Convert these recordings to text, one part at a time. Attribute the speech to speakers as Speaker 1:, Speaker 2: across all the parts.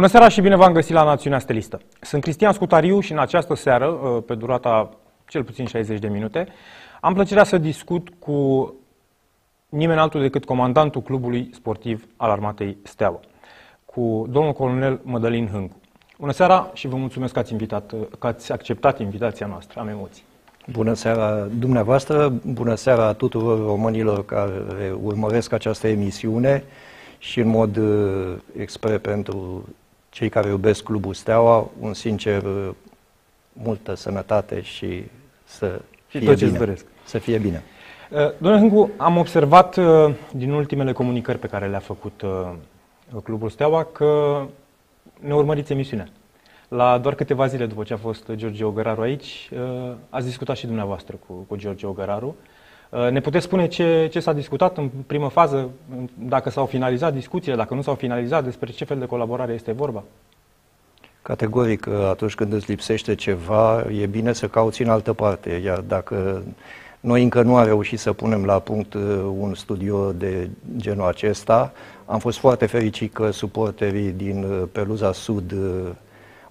Speaker 1: Bună seara și bine v-am găsit la Națiunea Stelistă. Sunt Cristian Scutariu și în această seară, uh, pe durata cel puțin 60 de minute, am plăcerea să discut cu nimeni altul decât comandantul clubului sportiv al Armatei Steaua, cu domnul colonel Mădălin Hâncu. Bună seara și vă mulțumesc că ați, invitat, că ați acceptat invitația noastră. Am emoții.
Speaker 2: Bună seara dumneavoastră, bună seara tuturor românilor care urmăresc această emisiune și în mod uh, expre pentru cei care iubesc Clubul Steaua, un sincer uh, multă sănătate și să
Speaker 1: și
Speaker 2: fie
Speaker 1: tot ce
Speaker 2: bine.
Speaker 1: doresc.
Speaker 2: Să fie bine.
Speaker 1: Uh, Domnule Hâncu, am observat din ultimele comunicări pe care le-a făcut Clubul Steaua că ne urmăriți emisiunea. La doar câteva zile după ce a fost George Ogăraru aici, ați discutat și dumneavoastră cu, cu George Ogăraru. Ne puteți spune ce, ce s-a discutat în primă fază, dacă s-au finalizat discuțiile, dacă nu s-au finalizat, despre ce fel de colaborare este vorba?
Speaker 2: Categoric, atunci când îți lipsește ceva, e bine să cauți în altă parte, iar dacă noi încă nu am reușit să punem la punct un studio de genul acesta, am fost foarte fericit că suporterii din Peluza Sud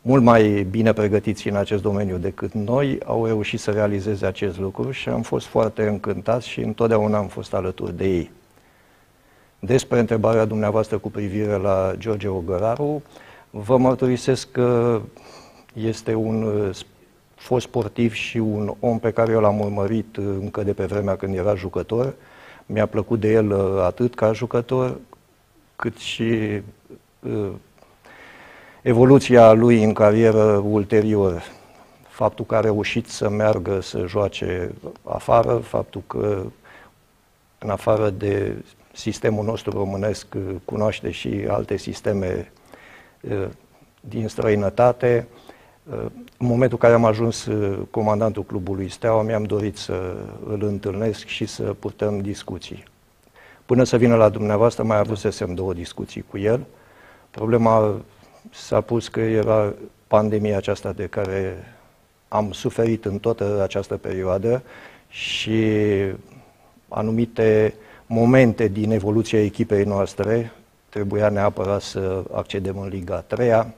Speaker 2: mult mai bine pregătiți în acest domeniu decât noi, au reușit să realizeze acest lucru și am fost foarte încântați și întotdeauna am fost alături de ei. Despre întrebarea dumneavoastră cu privire la George Ogăraru, vă mărturisesc că este un fost sportiv și un om pe care eu l-am urmărit încă de pe vremea când era jucător. Mi-a plăcut de el atât ca jucător, cât și evoluția lui în carieră ulterior, faptul că a reușit să meargă să joace afară, faptul că în afară de sistemul nostru românesc cunoaște și alte sisteme din străinătate. În momentul în care am ajuns comandantul clubului Steaua, mi-am dorit să îl întâlnesc și să purtăm discuții. Până să vină la dumneavoastră, mai avusesem două discuții cu el. Problema s-a pus că era pandemia aceasta de care am suferit în toată această perioadă și anumite momente din evoluția echipei noastre trebuia neapărat să accedem în Liga 3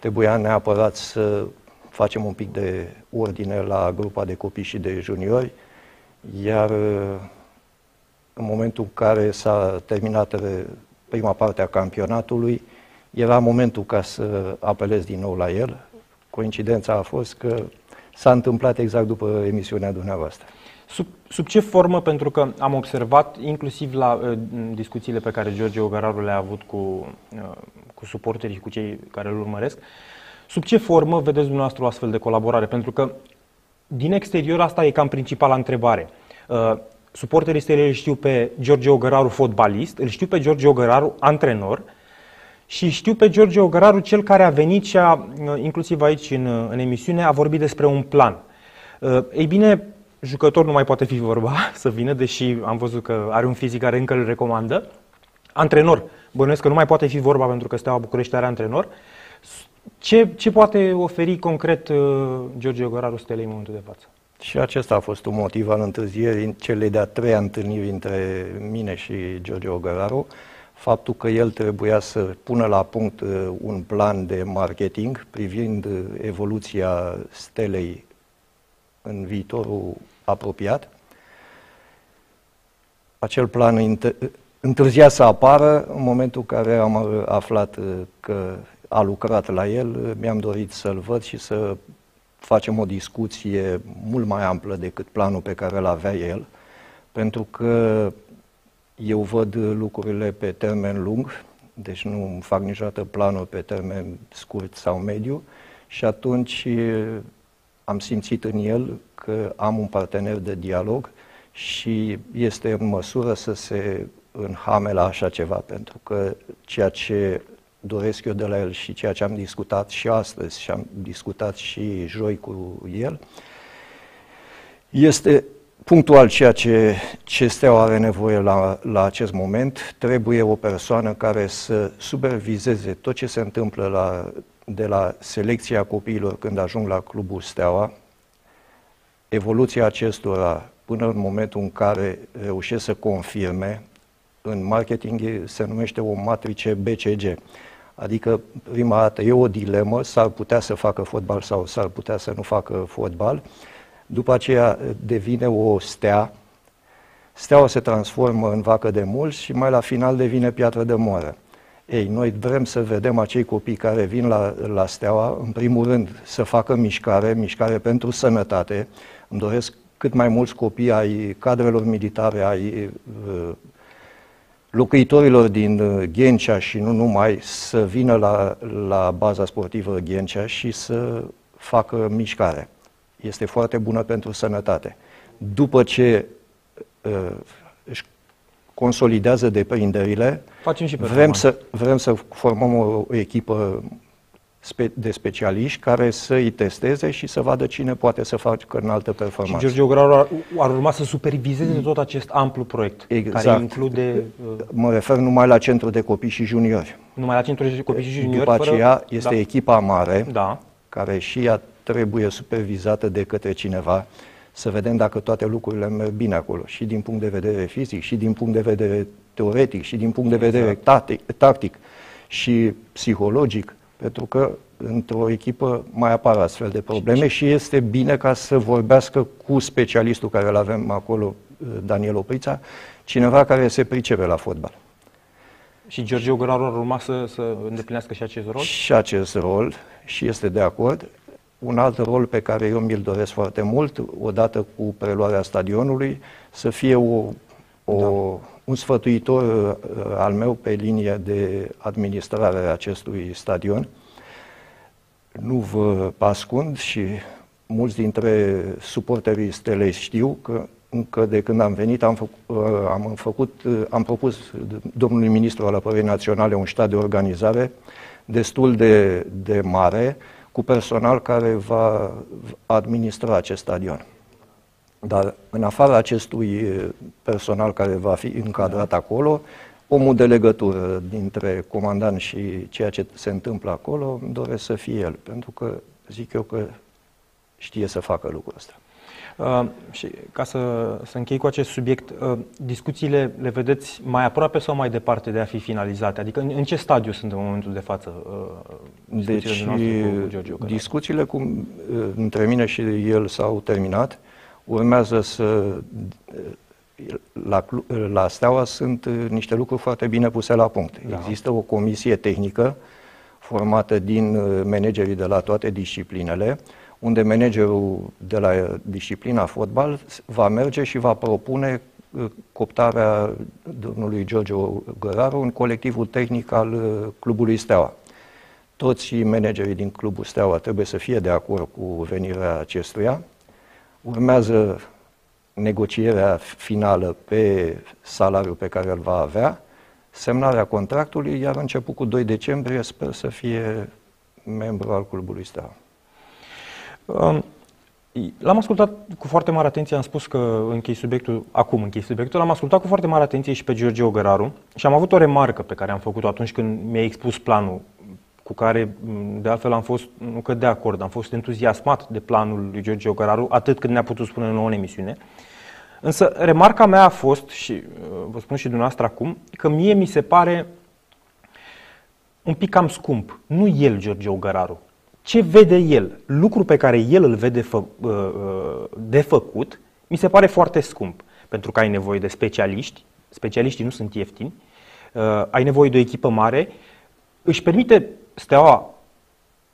Speaker 2: trebuia neapărat să facem un pic de ordine la grupa de copii și de juniori, iar în momentul în care s-a terminat prima parte a campionatului, era momentul ca să apelez din nou la el. Coincidența a fost că s-a întâmplat exact după emisiunea dumneavoastră.
Speaker 1: Sub, sub ce formă, pentru că am observat, inclusiv la uh, discuțiile pe care George Ogararu le-a avut cu, uh, cu suporterii și cu cei care îl urmăresc, sub ce formă vedeți dumneavoastră o astfel de colaborare? Pentru că din exterior asta e cam principala întrebare. Uh, suporterii stelei îl știu pe George Ogăraru fotbalist, îl știu pe George Ogăraru antrenor, și știu pe George Ogăraru, cel care a venit și a, inclusiv aici în, în emisiune, a vorbit despre un plan. Uh, ei bine, jucător nu mai poate fi vorba să vină, deși am văzut că are un fizic care încă îl recomandă. Antrenor, bănuiesc că nu mai poate fi vorba pentru că Steaua București are antrenor. Ce, ce poate oferi concret uh, George Ogăraru Stelei în momentul de față?
Speaker 2: Și acesta a fost un motiv al întârzierii celei de-a treia întâlniri între mine și George Ogăraru faptul că el trebuia să pună la punct uh, un plan de marketing privind uh, evoluția stelei în viitorul apropiat. Acel plan întârzia să apară în momentul în care am uh, aflat că a lucrat la el, mi-am dorit să-l văd și să facem o discuție mult mai amplă decât planul pe care îl avea el, pentru că eu văd lucrurile pe termen lung, deci nu fac niciodată planuri pe termen scurt sau mediu. Și atunci am simțit în el că am un partener de dialog și este în măsură să se înhame la așa ceva, pentru că ceea ce doresc eu de la el și ceea ce am discutat și astăzi și am discutat și joi cu el, este punctual ceea ce, ce Steaua are nevoie la, la acest moment. Trebuie o persoană care să supervizeze tot ce se întâmplă la, de la selecția copiilor când ajung la clubul Steaua, evoluția acestora până în momentul în care reușesc să confirme, în marketing se numește o matrice BCG, Adică, prima dată, e o dilemă, s-ar putea să facă fotbal sau s-ar putea să nu facă fotbal. După aceea devine o stea, steaua se transformă în vacă de mulți și mai la final devine piatră de moară. Ei, noi vrem să vedem acei copii care vin la, la Steaua, în primul rând, să facă mișcare, mișcare pentru sănătate. Îmi doresc cât mai mulți copii ai cadrelor militare, ai uh, locuitorilor din uh, Ghencea și nu numai să vină la, la baza sportivă Ghencea și să facă mișcare. Este foarte bună pentru sănătate. După ce uh, își consolidează deprinderile,
Speaker 1: Facem și
Speaker 2: vrem, să, vrem să formăm o, o echipă spe, de specialiști care să îi testeze și să vadă cine poate să facă în altă performanță.
Speaker 1: Și George Ograru ar, ar urma să supervizeze tot acest amplu proiect,
Speaker 2: Exact.
Speaker 1: care include uh,
Speaker 2: Mă refer numai la centru de copii și juniori.
Speaker 1: numai la centrul de copii și juniori.
Speaker 2: După
Speaker 1: fără-
Speaker 2: aceea este
Speaker 1: da.
Speaker 2: echipa mare,
Speaker 1: Da.
Speaker 2: care și ea trebuie supervizată de către cineva, să vedem dacă toate lucrurile merg bine acolo, și din punct de vedere fizic, și din punct de vedere teoretic, și din punct de vedere
Speaker 1: Exact.
Speaker 2: tactic, tactic și psihologic, pentru că într-o echipă mai apar astfel de probleme și este bine ca să vorbească cu specialistul care îl avem acolo, Daniel Oprița, cineva care se pricepe la fotbal.
Speaker 1: Și George Ograru ar urma să, să îndeplinească și acest rol?
Speaker 2: și acest rol și este de acord. Un alt rol pe care eu mi-l doresc foarte mult, odată cu preluarea stadionului, să fie o, o,
Speaker 1: Da.
Speaker 2: un sfătuitor uh, al meu pe linie de administrare a acestui stadion. Nu vă ascund și mulți dintre suporterii Stelei știu că încă de când am venit am, făcut, am, făcut, am propus domnului ministru al apărării naționale un stat de organizare destul de, de mare, cu personal care va administra acest stadion. Dar în afara acestui personal care va fi încadrat acolo, omul de legătură dintre comandant și ceea ce se întâmplă acolo, îmi doresc să fie el, pentru că zic eu că știe să facă lucrul ăsta.
Speaker 1: Uh, și ca să, să închei cu acest subiect, uh, discuțiile le vedeți mai aproape sau mai departe de a fi finalizate? Adică în, în ce stadiu sunt în momentul de față uh, discuțiile
Speaker 2: Deci,
Speaker 1: noastre cu, cu George Ograru?
Speaker 2: discuțiile cu, uh, între mine și el s-au terminat. Urmează să... uh, La, clu- la Steaua sunt uh, niște lucruri foarte bine puse la punct.
Speaker 1: Da.
Speaker 2: Există o comisie tehnică formată din uh, managerii de la toate disciplinele, unde managerul de la disciplina fotbal va merge și va propune uh, cooptarea domnului George Găraru în colectivul tehnic al uh, clubului Steaua. Toți managerii din clubul Steaua trebuie să fie de acord cu venirea acestuia. Urmează negocierea finală pe salariul pe care îl va avea, semnarea contractului, iar început cu 2 decembrie sper să fie membru al clubului Steaua.
Speaker 1: Um, L-am ascultat cu foarte mare atenție, am spus că închei subiectul, acum închei subiectul, l-am ascultat cu foarte mare atenție și pe George Ogăraru și am avut o remarcă pe care am făcut-o atunci când mi-a expus planul, cu care de altfel am fost, nu că de acord, am fost entuziasmat de planul lui George Ogăraru, atât cât ne-a putut spune în o emisiune. Însă remarca mea a fost, și uh, vă spun și dumneavoastră acum, că mie mi se pare un pic cam scump. Nu el, George Ogăraru, ce vede el, lucru pe care el îl vede fă, uh, uh, de făcut, mi se pare foarte scump, pentru că ai nevoie de specialiști, specialiștii nu sunt ieftini, uh, ai nevoie de o echipă mare, își permite Steaua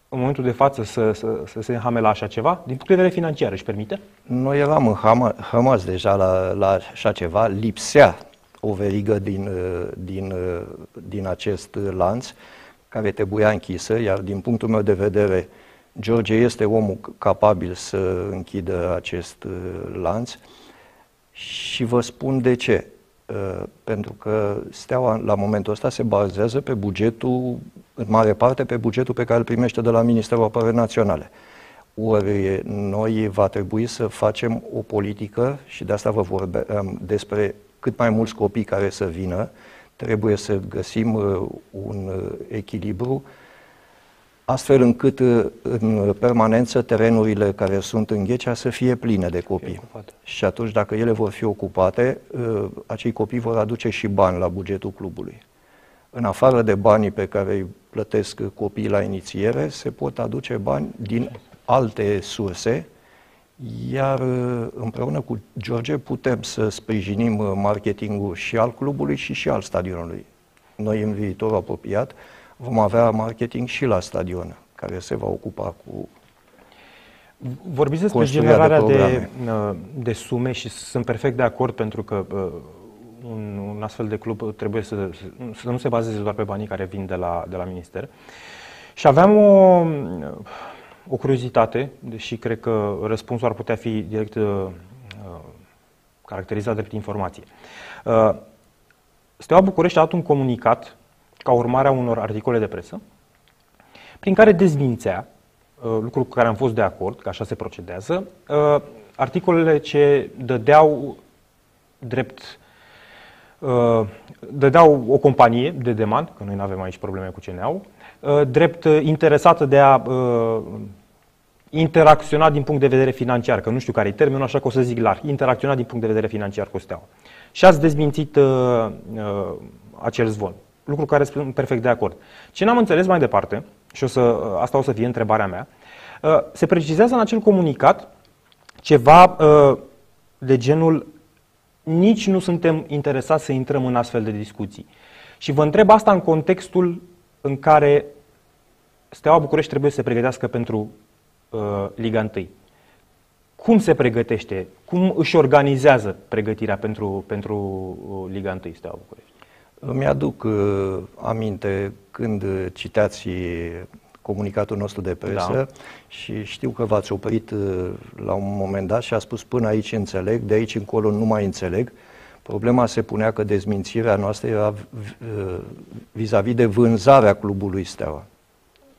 Speaker 1: în momentul de față să, să, să se înhame la așa ceva, din punct de vedere financiar își permite?
Speaker 2: Noi eram înhămați deja la, la așa ceva, lipsea o verigă din, din, din acest lanț care trebuia închisă, iar din punctul meu de vedere, George este omul capabil să închidă acest lanț și vă spun de ce. Pentru că Steaua la momentul ăsta se bazează pe bugetul, în mare parte pe bugetul pe care îl primește de la Ministerul Apărării Naționale. Ori noi va trebui să facem o politică și de asta vă vorbeam despre cât mai mulți copii care să vină, trebuie să găsim un echilibru astfel încât în permanență terenurile care sunt în Ghecea să fie pline de copii. Și atunci, dacă ele vor fi ocupate, acei copii vor aduce și bani la bugetul clubului. În afară de banii pe care îi plătesc copiii la inițiere, se pot aduce bani din alte surse, iar uh, împreună cu George putem să sprijinim uh, marketingul și al clubului și și al stadionului. Noi în viitorul apropiat vom avea marketing și la stadion, care se va ocupa cu
Speaker 1: Vorbiți despre generarea de, de, uh, de sume și sunt perfect de acord pentru că un, un astfel de club trebuie să, să nu se bazeze doar pe banii care vin de la, de la minister. Și aveam o, o curiozitate, deși cred că răspunsul ar putea fi direct uh, caracterizat de informație. Uh, Steaua București a dat un comunicat ca urmare a unor articole de presă, prin care dezmințea, uh, lucru cu care am fost de acord, că așa se procedează, uh, articolele ce dădeau drept uh, dădeau o companie de demand, că noi nu avem aici probleme cu CNA-ul, uh, drept interesată de a uh, interacționa din punct de vedere financiar, că nu știu care e termenul, așa că o să zic larg, interacționa din punct de vedere financiar cu Steaua. Și ați dezmințit uh, uh, acel zvon, lucru care sunt perfect de acord. Ce n-am înțeles mai departe, și o să, uh, asta o să fie întrebarea mea, uh, se precizează în acel comunicat ceva uh, de genul nici nu suntem interesați să intrăm în astfel de discuții. Și vă întreb asta în contextul în care Steaua București trebuie să se pregătească pentru uh, Liga 1. Cum se pregătește? Cum își organizează pregătirea pentru, pentru uh, Liga 1 Steaua București?
Speaker 2: Îmi aduc uh, aminte când citați comunicatul nostru de presă da. și știu că v-ați oprit uh, la un moment dat și a spus până aici înțeleg, de aici încolo nu mai înțeleg. Problema se punea că dezmințirea noastră era uh, vis-a-vis de vânzarea clubului Steaua.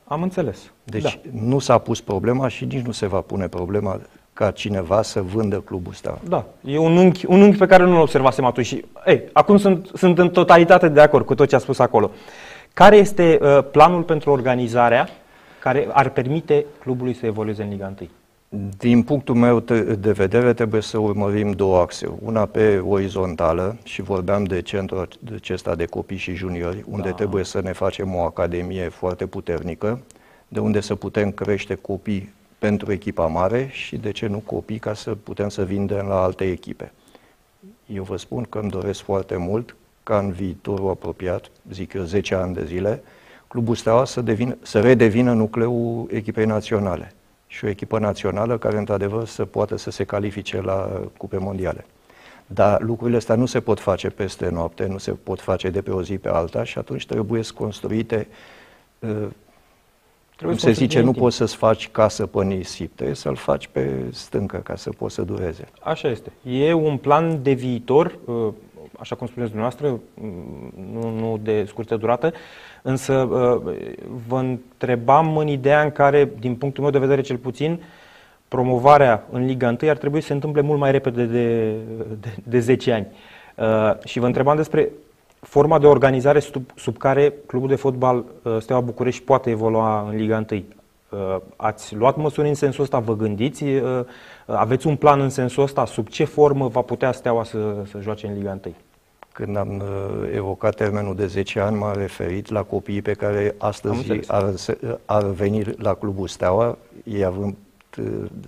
Speaker 1: Am înțeles.
Speaker 2: Deci da. nu s-a pus problema și nici nu se va pune problema ca cineva să vândă clubul Steaua.
Speaker 1: Da, e un unghi, un unghi pe care nu-l observasem atunci și ei, acum sunt, sunt în totalitate de acord cu tot ce a spus acolo. Care este uh, planul pentru organizarea care ar permite clubului să evolueze în Liga 1?
Speaker 2: Din punctul meu de vedere, trebuie să urmărim două axe. Una pe orizontală, și vorbeam de centrul acesta de copii și juniori, unde da. trebuie să ne facem o academie foarte puternică, de unde să putem crește copii pentru echipa mare și, de ce nu, copii ca să putem să vindem la alte echipe. Eu vă spun că îmi doresc foarte mult ca în viitorul apropiat, zic eu 10 ani de zile, Clubul Steaua să, devină, să redevină nucleul echipei naționale și o echipă națională care, într-adevăr, să poată să se califice la cupe mondiale. Dar lucrurile astea nu se pot face peste noapte, nu se pot face de pe o zi pe alta și atunci trebuie să construite uh, Trebuie cum se zice, nu poți să-ți faci casă pe nisip, trebuie să-l faci pe stâncă ca să poți să dureze.
Speaker 1: Așa este. E un plan de viitor, uh, așa cum spuneți dumneavoastră, nu, nu de scurtă durată, însă uh, vă întrebam în ideea în care, din punctul meu de vedere cel puțin, promovarea în Liga 1 ar trebui să se întâmple mult mai repede de, de, de 10 ani. Uh, și vă întrebam despre forma de organizare sub, sub care clubul de fotbal uh, Steaua București poate evolua în Liga 1. Ați luat măsuri în sensul ăsta? Vă gândiți? Aveți un plan în sensul ăsta? Sub ce formă va putea Steaua să, să joace în Liga 1?
Speaker 2: Când am uh, evocat termenul de 10 ani, m-am referit la copiii pe care astăzi ar, ar veni la Clubul Steaua, ei având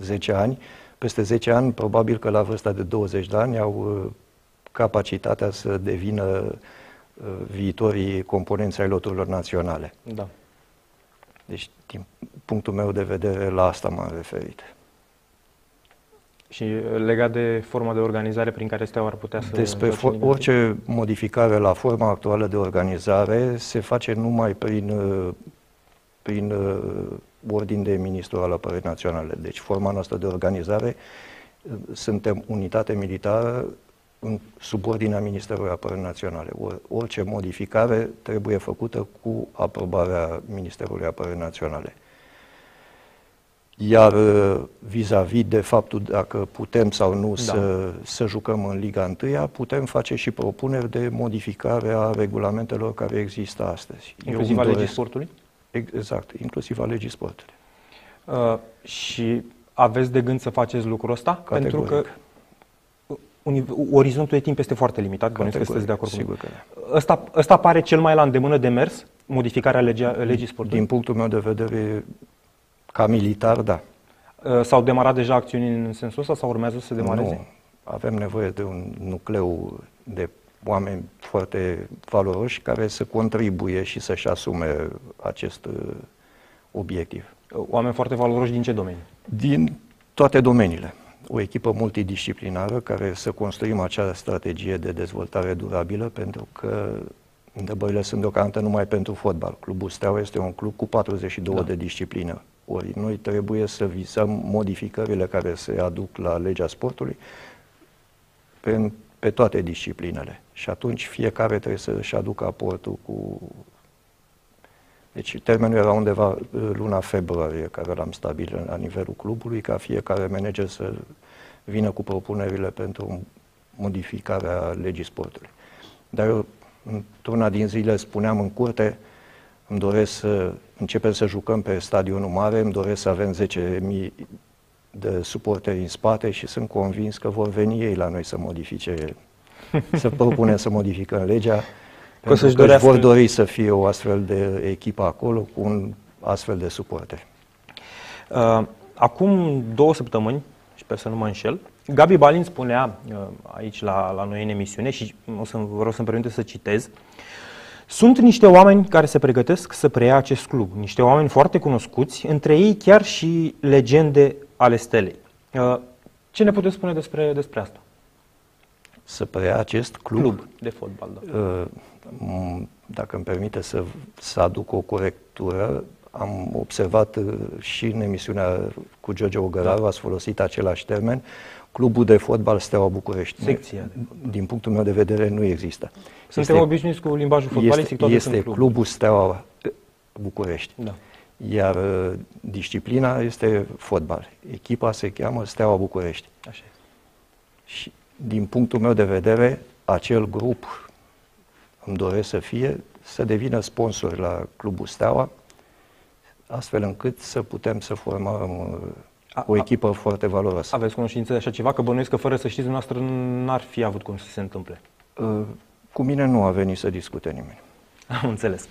Speaker 2: 10 uh, ani. Peste 10 ani, probabil că la vârsta de 20 de ani, au uh, capacitatea să devină viitorii componenți ai loturilor naționale.
Speaker 1: Da.
Speaker 2: Deci, din punctul meu de vedere, la asta m-am referit.
Speaker 1: Și legat de forma de organizare prin care Steaua ar putea să...
Speaker 2: Despre for- orice modificare la forma actuală de organizare se face numai prin, prin ordin de ministru al apărării naționale. Deci forma noastră de organizare, suntem unitate militară în subordinea Ministerului Apărării Naționale. Orice modificare trebuie făcută cu aprobarea Ministerului Apărării Naționale. Iar uh, vis-a-vis -vis de faptul dacă putem sau nu da. să, să jucăm în Liga 1, putem face și propuneri de modificare a regulamentelor care există astăzi.
Speaker 1: Inclusiv a legii sportului?
Speaker 2: Exact, inclusiv a legii sportului.
Speaker 1: Uh, și aveți de gând să faceți lucrul ăsta?
Speaker 2: Categoric. Pentru că
Speaker 1: orizontul de timp este foarte limitat, bănuiesc că sunteți de acord
Speaker 2: sigur
Speaker 1: cu că Ăsta, ăsta pare cel mai la îndemână de mers modificarea legea, legii sportului?
Speaker 2: Din punctul meu de vedere, ca militar, da.
Speaker 1: Uh, S-au demarat deja acțiuni în sensul ăsta sau urmează să se demareze?
Speaker 2: Nu. Avem nevoie de un nucleu de oameni foarte valoroși care să contribuie și să-și asume acest uh, obiectiv.
Speaker 1: Uh, Oameni foarte valoroși din ce domeniu?
Speaker 2: Din toate domeniile. O echipă multidisciplinară care să construim acea strategie de dezvoltare durabilă pentru că întrebările sunt deocamdată numai pentru fotbal. Clubul Steaua este un club cu 42
Speaker 1: Da.
Speaker 2: de discipline. Ori noi trebuie să visăm modificările care se aduc la legea sportului pe, pe toate disciplinele. Și atunci fiecare trebuie să își aducă aportul cu... Deci termenul era undeva uh, luna februarie, care l-am stabilit la nivelul clubului, ca fiecare manager să vină cu propunerile pentru modificarea legii sportului. Dar eu, într-una din zile, spuneam în curte, îmi doresc să începem să jucăm pe stadionul mare, îmi doresc să avem 10.000 de suporteri în spate și sunt convins că vor veni ei la noi să modifice, să propunem să modificăm legea, pentru
Speaker 1: să-și
Speaker 2: că își
Speaker 1: dorească-
Speaker 2: vor dori să fie o astfel de echipă acolo cu un astfel de suporteri.
Speaker 1: Uh, Acum două săptămâni, și sper să nu mă înșel, Gabi Balin spunea uh, aici la, la noi în emisiune și o să vă rog să-mi permite să citez. Sunt niște oameni care se pregătesc să preia acest club, niște oameni foarte cunoscuți, între ei chiar și legende ale stelei. Uh, Ce ne puteți spune despre, despre asta?
Speaker 2: Să preia acest club,
Speaker 1: Club de fotbal, da.
Speaker 2: Uh, m- dacă îmi permite să, să aduc o corectură, am observat uh, și în emisiunea cu George Ogăraru,
Speaker 1: Da.
Speaker 2: ați folosit același termen, clubul de fotbal Steaua București.
Speaker 1: Secția de
Speaker 2: Din punctul meu de vedere nu există.
Speaker 1: Suntem obișnuiți cu limbajul fotbalistic,
Speaker 2: este,
Speaker 1: toate
Speaker 2: este
Speaker 1: sunt cluburi.
Speaker 2: clubul Steaua uh, București.
Speaker 1: Da.
Speaker 2: Iar uh, disciplina este fotbal. Echipa se cheamă Steaua București.
Speaker 1: Așa e.
Speaker 2: Și din punctul meu de vedere, acel grup îmi doresc să fie, să devină sponsor la Clubul Steaua, astfel încât să putem să formăm uh,
Speaker 1: A-
Speaker 2: o
Speaker 1: a-
Speaker 2: echipă foarte valoroasă.
Speaker 1: Aveți cunoștință de așa ceva? Că bănuiesc că fără să știți dumneavoastră n-ar fi avut cum să se întâmple.
Speaker 2: Uh, Cu mine nu a venit să discute nimeni.
Speaker 1: Am înțeles.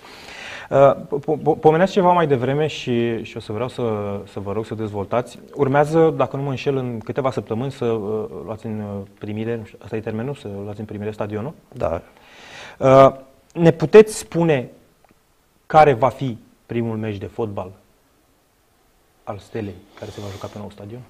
Speaker 1: Uh, po- po- Pomeneați ceva mai devreme și, și o să vreau să, să vă rog să dezvoltați. Urmează, dacă nu mă înșel, în câteva săptămâni să uh, luați în uh, primire, nu știu, asta e termenul, să luați în primire stadionul.
Speaker 2: Da,
Speaker 1: Uh, Ne puteți spune care va fi primul meci de fotbal al Stelei care se va juca pe nou stadion?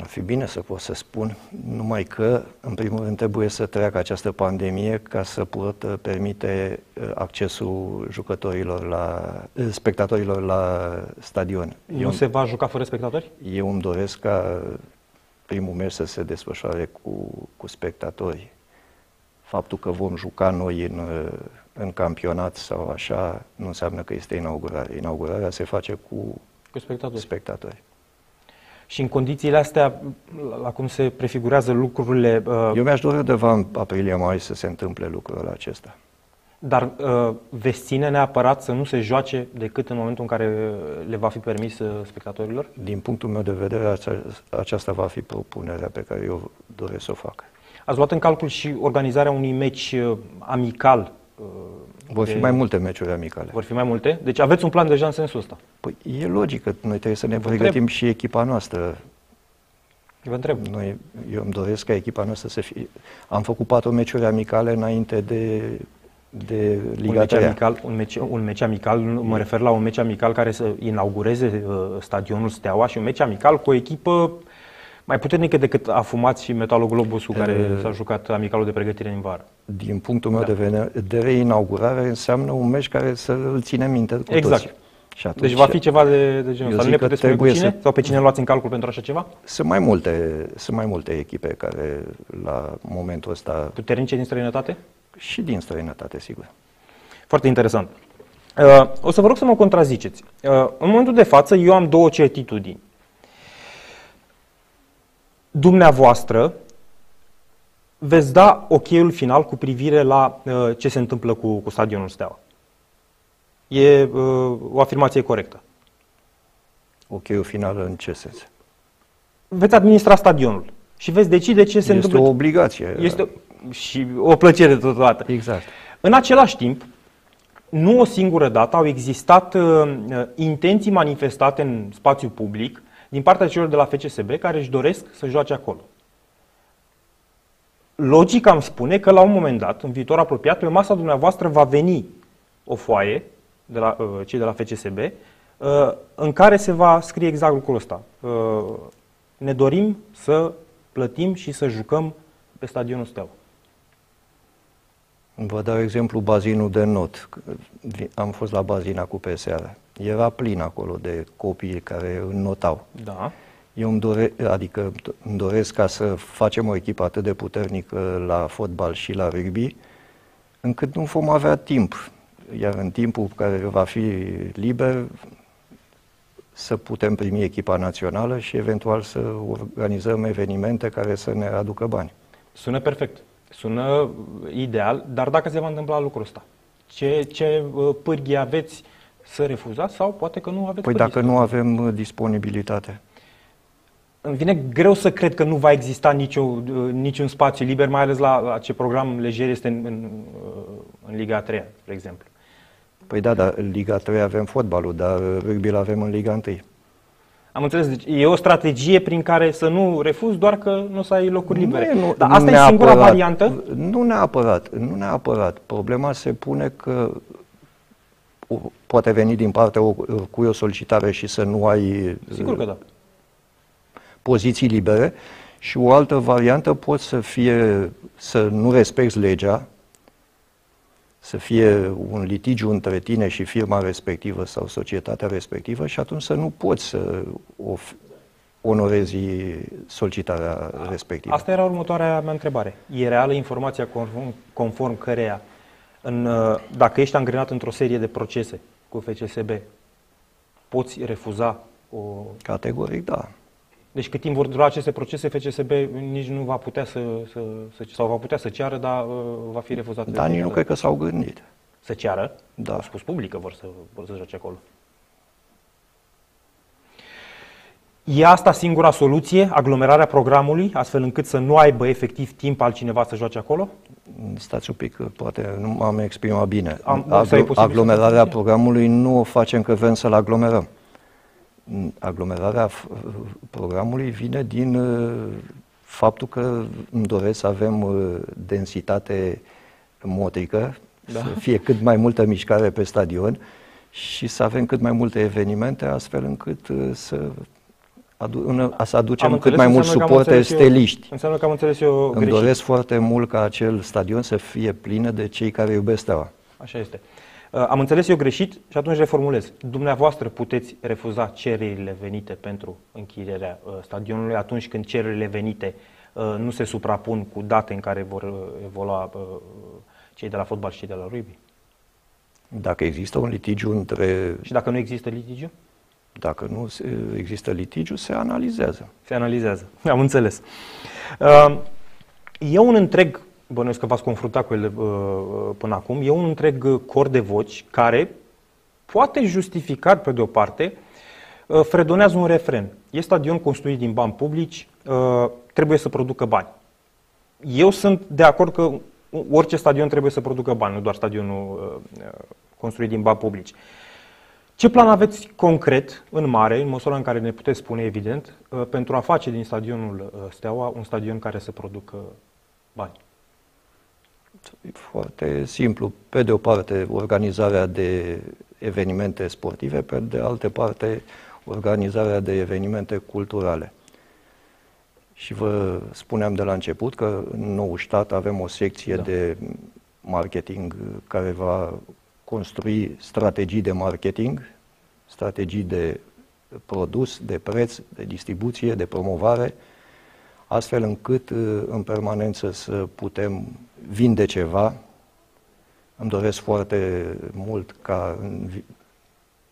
Speaker 2: ar fi bine să pot să spun, numai că, în primul rând, trebuie să treacă această pandemie ca să pot permite uh, accesul jucătorilor la, uh, spectatorilor la stadion.
Speaker 1: Nu se va juca fără spectatori?
Speaker 2: Eu îmi doresc ca primul meci să se desfășoare cu, cu spectatori. Faptul că vom juca noi în, în campionat sau așa nu înseamnă că este inaugurare. Inaugurarea se face cu
Speaker 1: Cu spectatori.
Speaker 2: spectatori.
Speaker 1: Și în condițiile astea, la- la cum se prefigurează lucrurile, uh,
Speaker 2: Eu mi-aș dori undeva în aprilie-mai să se întâmple lucrul acesta.
Speaker 1: dar uh, veți ține neapărat să nu se joace decât în momentul în care le va fi permis uh, spectatorilor?
Speaker 2: Din punctul meu de vedere, acea, aceasta va fi propunerea pe care eu doresc să o fac.
Speaker 1: Ați luat în calcul și organizarea unui meci uh, amical? uh,
Speaker 2: Vor fi
Speaker 1: de-
Speaker 2: mai multe meciuri amicale.
Speaker 1: Vor fi mai multe? Deci aveți un plan deja în sensul ăsta.
Speaker 2: Păi e logic că noi trebuie să ne
Speaker 1: Vă
Speaker 2: pregătim și echipa noastră.
Speaker 1: Vă întreb.
Speaker 2: Noi, eu îmi doresc ca echipa noastră să fie... Am făcut patru meciuri amicale înainte de, de
Speaker 1: Un
Speaker 2: Liga
Speaker 1: meci,
Speaker 2: 3
Speaker 1: amical, un, meci, un meci amical, nu- mă refer la un meci amical care să inaugureze uh, stadionul Steaua și un meci amical cu o echipă mai puternică decât Afumați și Metalul Globusul, care
Speaker 2: Uh,
Speaker 1: s-a jucat amicalul de pregătire în vară.
Speaker 2: Din punctul meu
Speaker 1: Da.
Speaker 2: de vedere, inaugurare înseamnă un meci care să îl ținem minte cu
Speaker 1: Exact.
Speaker 2: toți. Și atunci,
Speaker 1: Deci va fi ceva de, de genul
Speaker 2: eu
Speaker 1: ăsta. Nu
Speaker 2: zic
Speaker 1: ne
Speaker 2: că
Speaker 1: puteți spune cu
Speaker 2: trebuie
Speaker 1: cine?
Speaker 2: să-
Speaker 1: Sau pe cine luați în calcul pentru așa ceva?
Speaker 2: Sunt mai multe, sunt mai multe echipe care la momentul ăsta
Speaker 1: Puternice din străinătate?
Speaker 2: și din străinătate, sigur.
Speaker 1: Foarte interesant. Uh, o să vă rog să mă contraziceți. Uh, în momentul de față, eu am două certitudini. Dumneavoastră veți da ok-ul final cu privire la uh, ce se întâmplă cu, cu stadionul Steaua. E uh, o afirmație corectă.
Speaker 2: Ok, final în ce sens?
Speaker 1: Veți administra stadionul și veți decide ce se
Speaker 2: este
Speaker 1: întâmplă.
Speaker 2: o obligație.
Speaker 1: Este și o plăcere totodată.
Speaker 2: Exact.
Speaker 1: În același timp, nu o singură dată au existat uh, intenții manifestate în spațiu public din partea celor de la FCSB care își doresc să joace acolo. Logica îmi spune că la un moment dat, în viitor apropiat, pe masa dumneavoastră va veni o foaie de la uh, cei de la FCSB uh, în care se va scrie exact lucrul ăsta. Uh, ne dorim să plătim și să jucăm pe stadionul Steaua.
Speaker 2: Vă dau exemplu bazinul de not. Am fost la bazina cu PSR. Era plin acolo de copii care înnotau.
Speaker 1: Da.
Speaker 2: Eu îmi, dore, adică îmi doresc ca să facem o echipă atât de puternică la fotbal și la rugby, încât nu vom avea timp. Iar în timpul care va fi liber, să putem primi echipa națională și eventual să organizăm evenimente care să ne aducă bani.
Speaker 1: Sună perfect. Sună ideal, dar dacă se va întâmpla lucrul ăsta, ce, ce uh, pârghii aveți să refuzați sau poate că nu aveți
Speaker 2: Păi dacă nu avem uh, disponibilitate.
Speaker 1: Îmi vine greu să cred că nu va exista nicio, uh, niciun spațiu liber, mai ales la, la ce program lejer este în, în, în Liga 3, de exemplu.
Speaker 2: Păi da, dar în Liga 3 avem fotbalul, dar rugby-l avem în Liga 1.
Speaker 1: Am înțeles. Deci e o strategie prin care să nu refuzi, doar că nu să ai locuri libere.
Speaker 2: Nu, nu,
Speaker 1: Dar asta
Speaker 2: neapărat,
Speaker 1: e singura variantă?
Speaker 2: Nu neapărat, nu neapărat. Problema se pune că o, poate veni din partea cu o solicitare și să nu ai
Speaker 1: Sigur că da.
Speaker 2: poziții libere și o altă variantă pot să fie să nu respecti legea, să fie un litigiu între tine și firma respectivă sau societatea respectivă și atunci să nu poți să onorezi solicitarea respectivă.
Speaker 1: Asta era următoarea mea întrebare. E reală informația conform, conform căreia, în, dacă ești angrenat într-o serie de procese cu FCSB, poți refuza o...
Speaker 2: Categoric, da.
Speaker 1: Deci cât timp vor dura aceste procese, FCSB nici nu va putea să, să, să sau va putea să ceară, dar uh, va fi refuzat.
Speaker 2: Dar nici nu cred că s-au gândit.
Speaker 1: Să ceară?
Speaker 2: Da.
Speaker 1: Au spus public că vor să, vor să joace acolo. E asta singura soluție, aglomerarea programului, astfel încât să nu aibă efectiv timp altcineva să joace acolo?
Speaker 2: Stați un pic, poate nu m-am exprimat bine.
Speaker 1: Am,
Speaker 2: Aglo- aglomerarea programului nu o facem că vrem să-l aglomerăm aglomerarea programului vine din uh, faptul că îmi doresc să avem uh, densitate motrică, da. să fie cât mai multă mișcare pe stadion și să avem cât mai multe evenimente, astfel încât uh, să, adu- să aducem am cât mai mulți suporte steliști.
Speaker 1: Înseamnă că am înțeles eu
Speaker 2: Îmi greșit. doresc foarte mult ca acel stadion să fie plină de cei care iubesc steaua.
Speaker 1: Așa este. Uh, am înțeles eu greșit și atunci reformulez. Dumneavoastră puteți refuza cererile venite pentru închirierea uh, stadionului atunci când cererile venite uh, nu se suprapun cu date în care vor evolua cei de la fotbal și cei de la rugby?
Speaker 2: Dacă există un litigiu între...
Speaker 1: Și dacă nu există litigiu?
Speaker 2: Dacă nu există litigiu, se analizează.
Speaker 1: Se analizează. Am înțeles. E un întreg bănuiesc că v-ați confruntat cu ele uh, uh, până acum, e un întreg cor de voci care poate justificat, pe de-o parte, uh, fredonează un refren. E stadion construit din bani publici, uh, trebuie să producă bani. Eu sunt de acord că orice stadion trebuie să producă bani, nu doar stadionul uh, uh, construit din bani publici. Ce plan aveți concret, în mare, în măsura în care ne puteți spune, evident, uh, pentru a face din stadionul uh, Steaua un stadion care să producă bani?
Speaker 2: E foarte simplu. Pe de o parte, organizarea de evenimente sportive, pe de altă parte, organizarea de evenimente culturale. Și vă spuneam de la început că în nou stat avem o secție da. de marketing care va construi strategii de marketing, strategii de produs, de preț, de distribuție, de promovare, astfel încât în permanență să putem vinde ceva. Îmi doresc foarte mult ca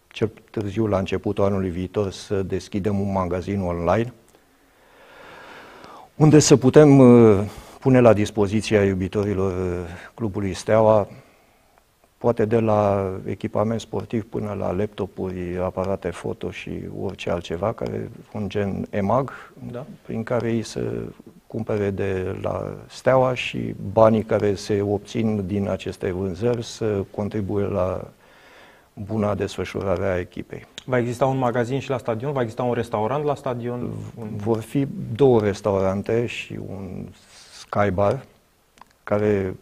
Speaker 2: cel târziu la începutul anului viitor să deschidem un magazin online unde să putem uh, pune la dispoziția iubitorilor uh, clubului Steaua poate de la echipament sportiv până la laptopuri, aparate foto și orice altceva, care un gen EMAG, da. prin care ei să cumpere de la Steaua și banii care se obțin din aceste vânzări să contribuie la buna desfășurare a echipei.
Speaker 1: Va exista un magazin și la stadion? Va exista un restaurant la stadion?
Speaker 2: Vor fi două restaurante și un skybar care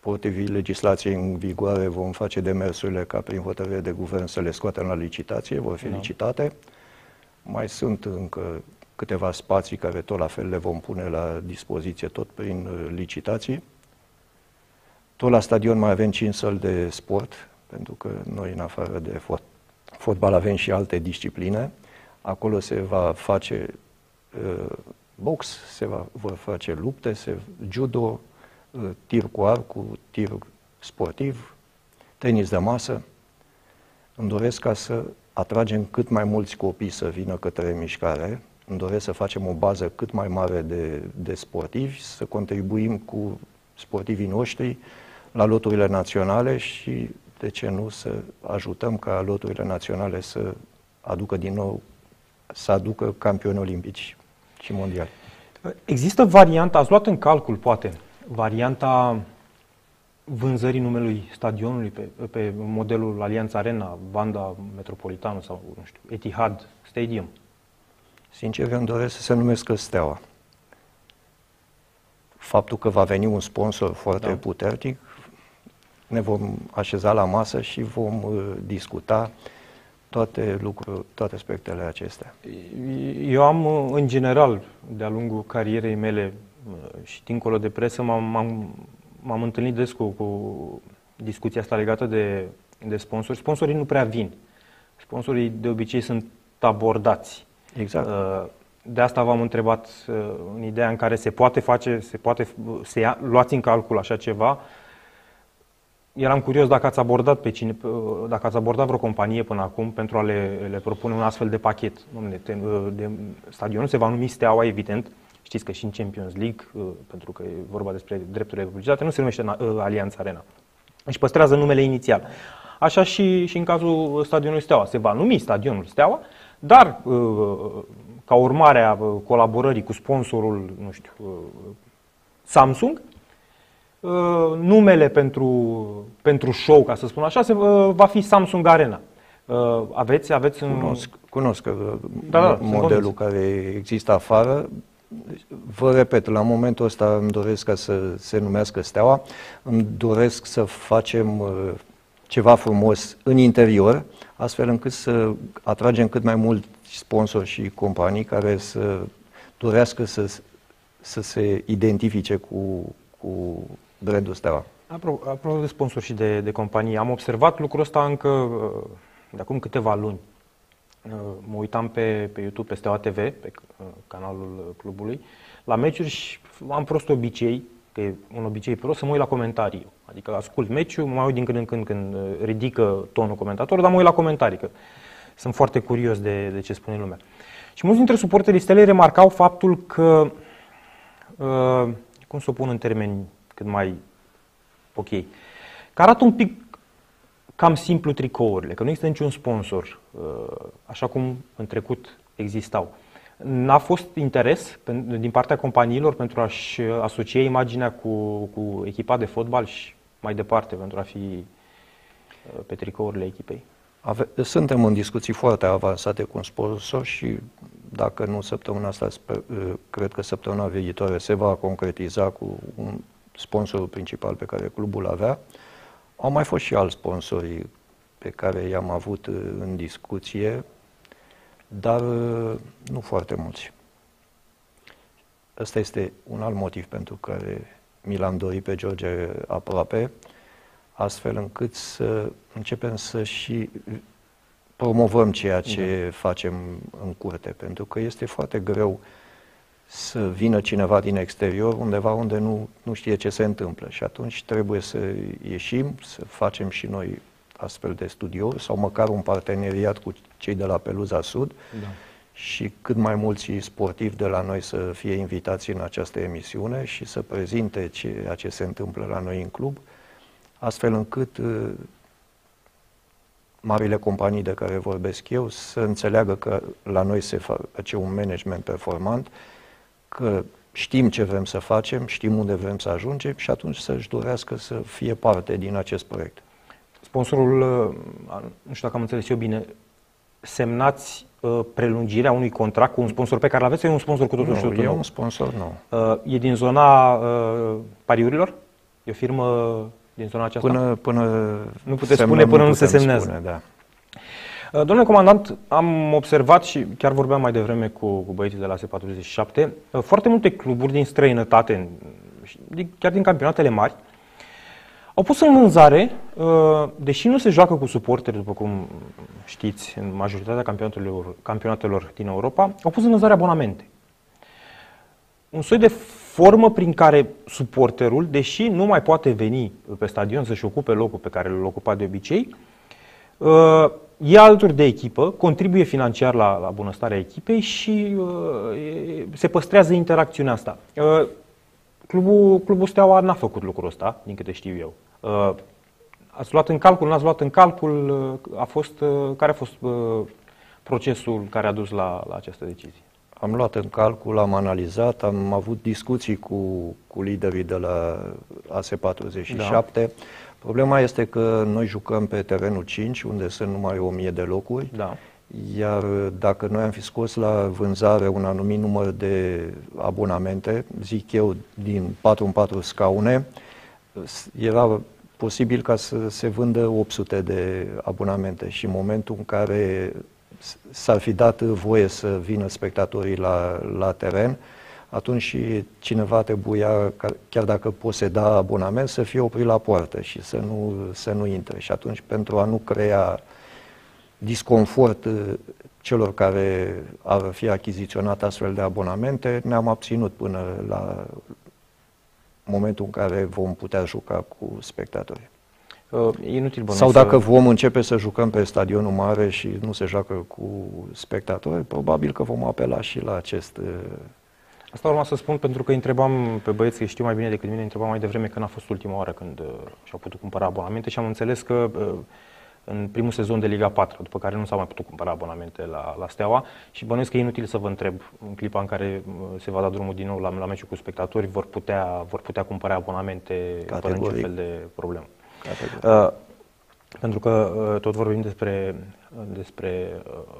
Speaker 2: potrivit legislației în vigoare, vom face demersurile ca prin hotărâre de guvern să le scoatem la licitație, vor fi da. licitate. Mai sunt încă câteva spații care tot la fel le vom pune la dispoziție tot prin uh, licitații. Tot la stadion mai avem 5 săli de sport, pentru că noi în afară de fotbal avem și alte discipline. Acolo se va face uh, box, se va, vor face lupte, se, judo, uh, tir cu arcul, tir sportiv, tenis de masă. Îmi doresc ca să atragem cât mai mulți copii să vină către mișcare, îmi doresc să facem o bază cât mai mare de, de sportivi, să contribuim cu sportivii noștri la loturile naționale și, de ce nu, să ajutăm ca loturile naționale să aducă din nou, să aducă campioni olimpici și mondiali.
Speaker 1: Există varianta, ați luat în calcul, poate, varianta vânzării numelui stadionului pe, pe modelul Alianța Arena, Vanda Metropolitanu sau, nu știu, Etihad Stadium?
Speaker 2: Sincer, îmi doresc să se numească Steaua. Faptul că va veni un sponsor foarte da. puternic, ne vom așeza la masă și vom uh, discuta toate lucruri, toate aspectele acestea.
Speaker 1: Eu am, uh, în general, de-a lungul carierei mele uh, și dincolo de presă, m-am, m-am, m-am întâlnit des cu, cu discuția asta legată de, de sponsori. Sponsorii nu prea vin. Sponsorii de obicei sunt abordați.
Speaker 2: Exact. Uh,
Speaker 1: de asta v-am întrebat uh, în ideea în care se poate face, se poate se ia, luați în calcul așa ceva. Eram curios dacă ați abordat pe cine, uh, dacă ați abordat vreo companie până acum pentru a le, le propune un astfel de pachet. De, de, stadionul se va numi Steaua, evident. Știți că și în Champions League, pentru că e vorba despre drepturile de publicitate, nu se numește Alianța Arena. Își păstrează numele inițial. Așa și, și în cazul stadionului Steaua. Se va numi stadionul Steaua, dar, uh, ca urmare a uh, colaborării cu sponsorul, nu știu, uh, Samsung, numele pentru, pentru show, ca să spun așa, se, va fi Samsung Arena. Aveți, aveți
Speaker 2: în... Cunosc, cunosc da, da, modelul care există afară. Vă repet, la momentul ăsta îmi doresc ca să se numească Steaua, îmi doresc să facem ceva frumos în interior, astfel încât să atragem cât mai mult sponsori și companii care să dorească să, să se identifice cu, cu brandul Steaua.
Speaker 1: Apropo, apropo de sponsori și de, de companii, am observat lucrul ăsta încă uh, de acum câteva luni. Uh, mă uitam pe, pe YouTube, pe Steaua TV, pe uh, canalul clubului, la meciuri și am prost obicei că e un obicei prost, să mă uit la comentarii. Adică ascult meciul, mă uit din când în când când uh, ridică tonul comentatorului, dar mă uit la comentarii, că sunt foarte curios de, de ce spune lumea. Și mulți dintre suporterii stelei remarcau faptul că, uh, cum să o pun în termeni cât mai ok, că arată un pic cam simplu tricourile, că nu există niciun sponsor, uh, așa cum în trecut existau. N-a fost interes din partea companiilor pentru a-și asocia imaginea cu, cu echipa de fotbal și mai departe pentru a fi uh, pe tricourile echipei?
Speaker 2: Ave- suntem în discuții foarte avansate cu un sponsor și dacă nu săptămâna asta, sper, uh, cred că săptămâna viitoare se va concretiza cu un sponsorul principal pe care clubul avea. Au mai fost și alți sponsori pe care i-am avut uh, în discuție, dar uh, nu foarte mulți. Ăsta este un alt motiv pentru care mi l-am dorit pe George aproape, astfel încât să începem să și promovăm ceea ce da. facem în curte, pentru că este foarte greu să vină cineva din exterior undeva unde nu, nu știe ce se întâmplă și atunci trebuie să ieșim, să facem și noi astfel de studiouri sau măcar un parteneriat cu cei de la Peluza Sud da. și cât mai mulți sportivi de la noi să fie invitați în această emisiune și să prezinte ceea ce se întâmplă la noi în club, astfel încât uh, marile companii de care vorbesc eu să înțeleagă că la noi se face un management performant, că știm ce vrem să facem, știm unde vrem să ajungem și atunci să-și dorească să fie parte din acest proiect.
Speaker 1: Sponsorul, uh, nu știu dacă am înțeles eu bine, semnați uh, prelungirea unui contract cu un sponsor pe care l-aveți sau e un sponsor cu totul
Speaker 2: nu,
Speaker 1: și totul
Speaker 2: e
Speaker 1: nou?
Speaker 2: un sponsor nou.
Speaker 1: Uh, E din zona uh, pariurilor? E o firmă din zona aceasta?
Speaker 2: Până, până
Speaker 1: Nu puteți
Speaker 2: semnăm,
Speaker 1: spune până nu se
Speaker 2: putem
Speaker 1: semnează.
Speaker 2: Spune, da.
Speaker 1: Uh, Domnule comandant, am observat și chiar vorbeam mai devreme cu, cu băieții de la S47, uh, foarte multe cluburi din străinătate, și din- chiar din campionatele mari, au pus în vânzare, uh, deși nu se joacă cu suporteri, după cum știți, în majoritatea campionatelor, campionatelor din Europa, au pus în vânzare abonamente. Un soi de formă prin care suporterul, deși nu mai poate veni pe stadion să-și ocupe locul pe care îl ocupa de obicei, uh, e alături de echipă, contribuie financiar la, la bunăstarea echipei și uh, e- se păstrează interacțiunea asta. Uh, Clubul, Clubul Steaua n-a făcut lucrul ăsta, din câte știu eu. Uh, Ați luat în calcul, n-ați luat în calcul, uh, a fost, uh, care a fost uh, procesul care a dus la, la această decizie?
Speaker 2: Am luat în calcul, am analizat, am avut discuții cu, cu liderii de la AS47. Da. Problema este că noi jucăm pe terenul 5, unde sunt numai 1000 de locuri,
Speaker 1: Da.
Speaker 2: iar dacă noi am fi scos la vânzare un anumit număr de abonamente, zic eu, din 4 în 4 scaune, s- era posibil ca să se vândă 800 de abonamente și în momentul în care s- s-ar fi dat voie să vină spectatorii la, la teren, atunci și cineva trebuia, ca- chiar dacă poseda abonament, să fie oprit la poartă și să nu, să nu intre. Și atunci, pentru a nu crea disconfort uh, celor care ar fi achiziționat astfel de abonamente, ne-am abținut până la momentul în care vom putea juca cu spectatori.
Speaker 1: Uh, E inutil bănuiesc
Speaker 2: Sau
Speaker 1: să-
Speaker 2: dacă vom începe să jucăm pe stadionul mare și nu se joacă cu spectatori, probabil că vom apela și la acest... uh,
Speaker 1: Asta urma să spun pentru că îi întrebam pe băieți, că știu mai bine decât mine, îi întrebam mai devreme când a fost ultima oară când uh, și-au putut cumpăra abonamente și am înțeles că uh, în primul sezon de Liga 4, după care nu s-au mai putut cumpăra abonamente la, la Steaua și bănuiesc că e inutil să vă întreb în clipa în care uh, se va da drumul din nou la, la meciul cu spectatori, vor putea, vor putea cumpăra abonamente fără niciun
Speaker 2: Categoric.
Speaker 1: fel de problemă.
Speaker 2: categorii.
Speaker 1: Uh, pentru că uh, tot vorbim despre, uh, despre uh,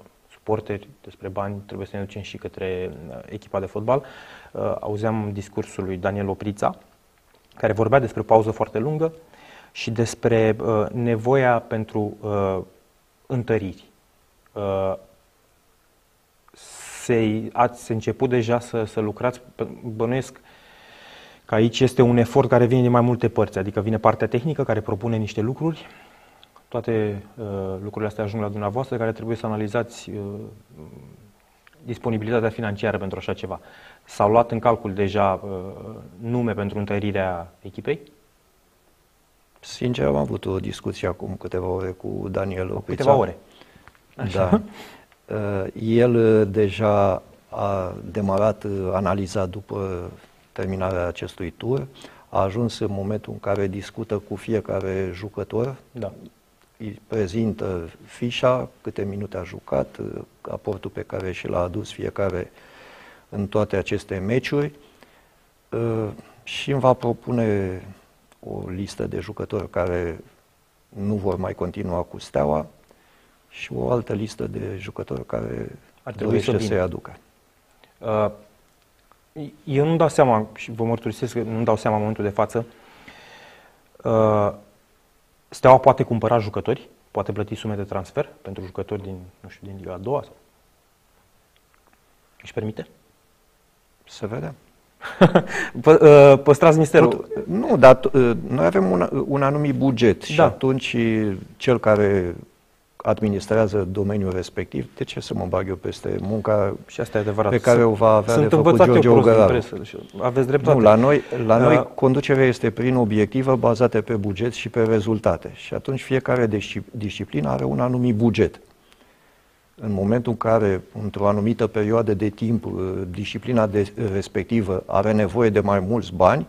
Speaker 1: suporteri, despre bani, trebuie să ne ducem și către uh, echipa de fotbal. Uh, auzeam discursul lui Daniel Oprița, care vorbea despre pauză foarte lungă și despre uh, nevoia pentru uh, întăriri. Uh, se, ați început deja să, să lucrați, pe- bănuiesc că aici este un efort care vine din mai multe părți, adică vine partea tehnică care propune niște lucruri, toate uh, lucrurile astea ajung la dumneavoastră, care trebuie să analizați uh, disponibilitatea financiară pentru așa ceva. S-au luat în calcul deja uh, nume pentru întărirea echipei?
Speaker 2: Sincer, am avut o discuție acum câteva ore cu Daniel Oprița.
Speaker 1: Câteva ore.
Speaker 2: Da. Uh, El uh, deja a demarat uh, analiza după terminarea acestui tur, a ajuns în momentul în care discută cu fiecare jucător,
Speaker 1: Da.
Speaker 2: Îi prezintă fișa, câte minute a jucat, uh, aportul pe care și l-a adus fiecare în toate aceste meciuri uh, și îmi va propune o listă de jucători care nu vor mai continua cu Steaua și o altă listă de jucători care
Speaker 1: Ar trebui să
Speaker 2: dorește
Speaker 1: vină.
Speaker 2: să-i aducă.
Speaker 1: Uh, Eu nu dau seama, și vă mărturisesc că nu dau seama în momentul de față, uh, Steaua poate cumpăra jucători, poate plăti sume de transfer pentru jucători din, nu știu, din Liga a doua sau... Își permite?
Speaker 2: Să vedem.
Speaker 1: Pă, uh, păstrați misterul.
Speaker 2: Tot, nu, dar t- uh, noi avem un, un anumit buget și
Speaker 1: Da.
Speaker 2: atunci cel care administrează domeniul respectiv, de ce să mă bag eu peste munca
Speaker 1: Și asta e adevărat.
Speaker 2: pe care o va avea
Speaker 1: Sunt
Speaker 2: de făcut
Speaker 1: învățat eu
Speaker 2: George
Speaker 1: prost din
Speaker 2: Ogăraru?
Speaker 1: presă. și Aveți dreptate.
Speaker 2: Nu, la noi, la noi
Speaker 1: Uh,
Speaker 2: conducerea este prin obiective bazate pe buget și pe rezultate. Și atunci fiecare disci- disciplină are un anumit buget. În momentul în care, într-o anumită perioadă de timp, uh, disciplina de, respectivă are nevoie de mai mulți bani,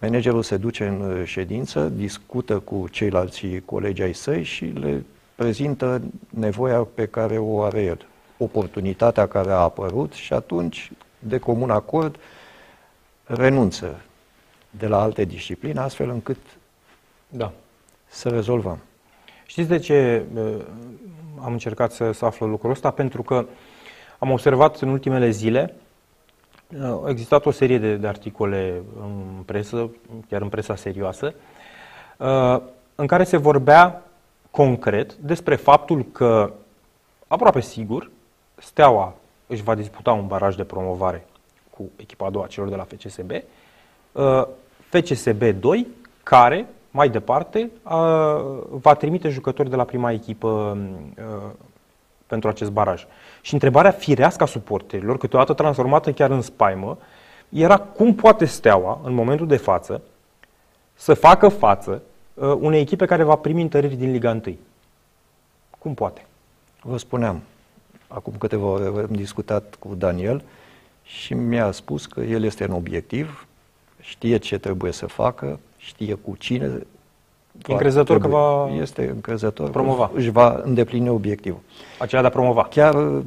Speaker 2: managerul se duce în uh, ședință, discută cu ceilalți colegi ai săi și le prezintă nevoia pe care o are el, oportunitatea care a apărut și atunci, de comun acord, renunță de la alte discipline, astfel încât
Speaker 1: Da.
Speaker 2: să rezolvăm.
Speaker 1: Știți de ce uh, am încercat să, să aflu lucrul ăsta? Pentru că am observat în ultimele zile, uh, a existat o serie de, de articole în presă, chiar în presa serioasă, uh, în care se vorbea concret despre faptul că, aproape sigur, Steaua își va disputa un baraj de promovare cu echipa a doua celor de la FCSB, uh, FCSB 2, care mai departe uh, va trimite jucători de la prima echipă uh, pentru acest baraj. Și întrebarea firească a suporterilor, câteodată transformată chiar în spaimă, era cum poate Steaua, în momentul de față, să facă față uh, unei echipe care va primi întăriri din Liga 1. Cum poate?
Speaker 2: Vă spuneam, acum câteva ore am discutat cu Daniel și mi-a spus că el este în obiectiv, știe ce trebuie să facă, știe cu cine. va
Speaker 1: încrezător că
Speaker 2: trebui-
Speaker 1: va
Speaker 2: Este încrezător
Speaker 1: promova.
Speaker 2: că își va îndeplini obiectivul.
Speaker 1: Aceea de a promova.
Speaker 2: Chiar uh,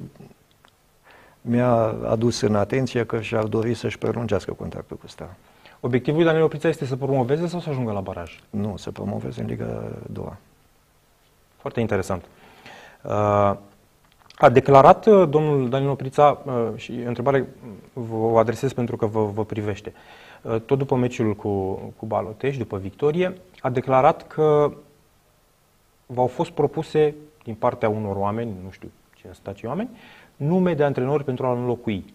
Speaker 2: mi-a adus în atenție că și-ar dori să-și prelungească contractul cu Steaua.
Speaker 1: Obiectivul lui Daniel Oprița este să promoveze sau să ajungă la baraj?
Speaker 2: Nu, să promoveze în Liga 2.
Speaker 1: Foarte interesant. Uh, A declarat uh, domnul Daniel Oprița, uh, și întrebare vă o adresez pentru că vă, vă privește, uh, tot după meciul cu, cu Balotești, după victorie, a declarat că v-au fost propuse din partea unor oameni, nu știu cine sunt acei oameni, nume de antrenori pentru a înlocui.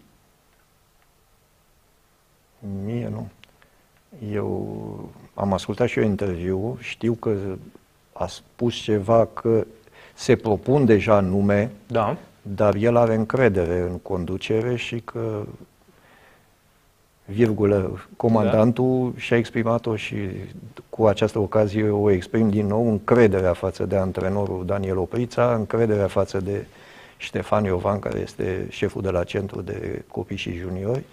Speaker 2: Mie nu. Eu am ascultat și eu interviu, știu că a spus ceva că se propun deja nume,
Speaker 1: Da.
Speaker 2: dar el are încredere în conducere și că, virgulă, comandantul și-a exprimat-o și cu această ocazie o exprim din nou încrederea față de antrenorul Daniel Oprița, încrederea față de Ștefan Iovan, care este șeful de la Centru de Copii și Juniori,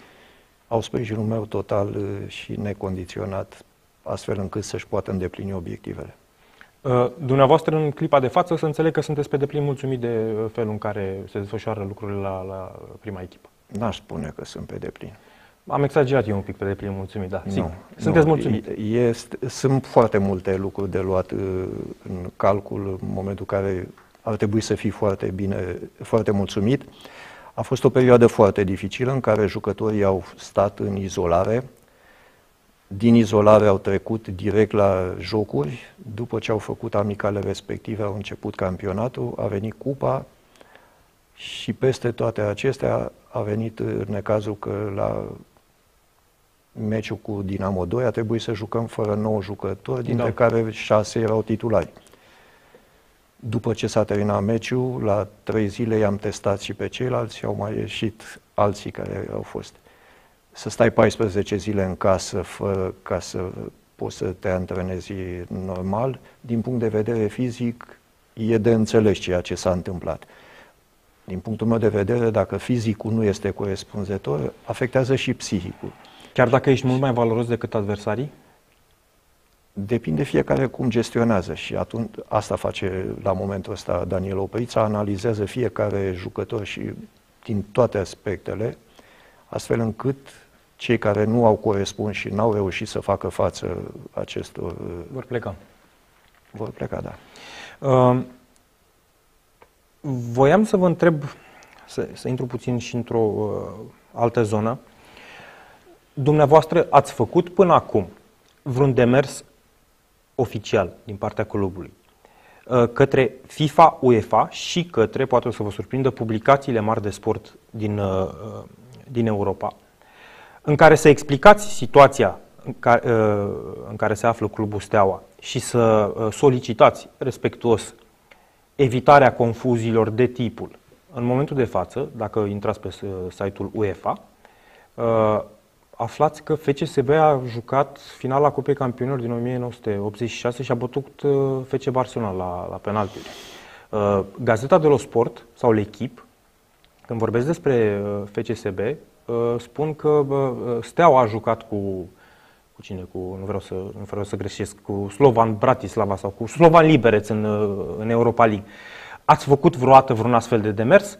Speaker 2: au sprijinul meu total uh, și necondiționat, astfel încât să-și poată îndeplini obiectivele.
Speaker 1: Uh, Dumneavoastră, în clipa de față, să înțeleg că sunteți pe deplin mulțumit de uh, felul în care se desfășoară lucrurile la, la prima echipă.
Speaker 2: N-aș spune că sunt pe deplin.
Speaker 1: Am exagerat eu un pic pe deplin mulțumit, da. Sigur.
Speaker 2: Nu,
Speaker 1: Sunteți
Speaker 2: nu.
Speaker 1: mulțumit.
Speaker 2: Este, sunt foarte multe lucruri de luat uh, în calcul în momentul în care ar trebui să fii foarte bine, foarte mulțumit. A fost o perioadă foarte dificilă în care jucătorii au stat în izolare. Din izolare au trecut direct la jocuri. După ce au făcut amicale respective, au început campionatul, a venit cupa și peste toate acestea a venit uh, necazul că la meciul cu Dinamo 2 a trebuit să jucăm fără 9 jucători, dintre
Speaker 1: Da.
Speaker 2: care 6 erau titulari. După ce s-a terminat meciul, la 3 zile i-am testat și pe ceilalți și au mai ieșit alții care au fost. Să stai 14 zile în casă fără ca să poți să te antrenezi normal, din punct de vedere fizic, e de înțeles ceea ce s-a întâmplat. Din punctul meu de vedere, dacă fizicul nu este corespunzător, afectează și psihicul.
Speaker 1: Chiar dacă ești mult mai valoros decât adversarii?
Speaker 2: Depinde fiecare cum gestionează și atunci asta face la momentul ăsta Daniel Oprița, analizează fiecare jucător și din toate aspectele, astfel încât cei care nu au corespuns și n-au reușit să facă față acestor
Speaker 1: Vor pleca.
Speaker 2: vor pleca, da.
Speaker 1: Uh, voiam să vă întreb, să, să intru puțin și într-o uh, altă zonă. Dumneavoastră ați făcut până acum vreun demers oficial din partea clubului uh, către FIFA, UEFA și către, poate o să vă surprindă, publicațiile mari de sport din, uh, uh, din Europa, în care să explicați situația în care, uh, în care se află clubul Steaua și să uh, solicitați respectuos evitarea confuziilor de tipul. În momentul de față, dacă intrați pe uh, site-ul UEFA, uh, aflați că FCSB a jucat finala Cupei Campionilor din 1986 și a bătut uh, FC Barcelona la, la penaltiuri. Uh, Gazeta de lo Sport sau L'Echip, când vorbesc despre uh, FCSB, uh, spun că uh, Steaua a jucat cu cu cine, cu, nu vreau să, nu vreau să greșesc, cu Slovan Bratislava sau cu Slovan Liberec în, uh, în Europa League. Ați făcut vreodată vreun astfel de demers?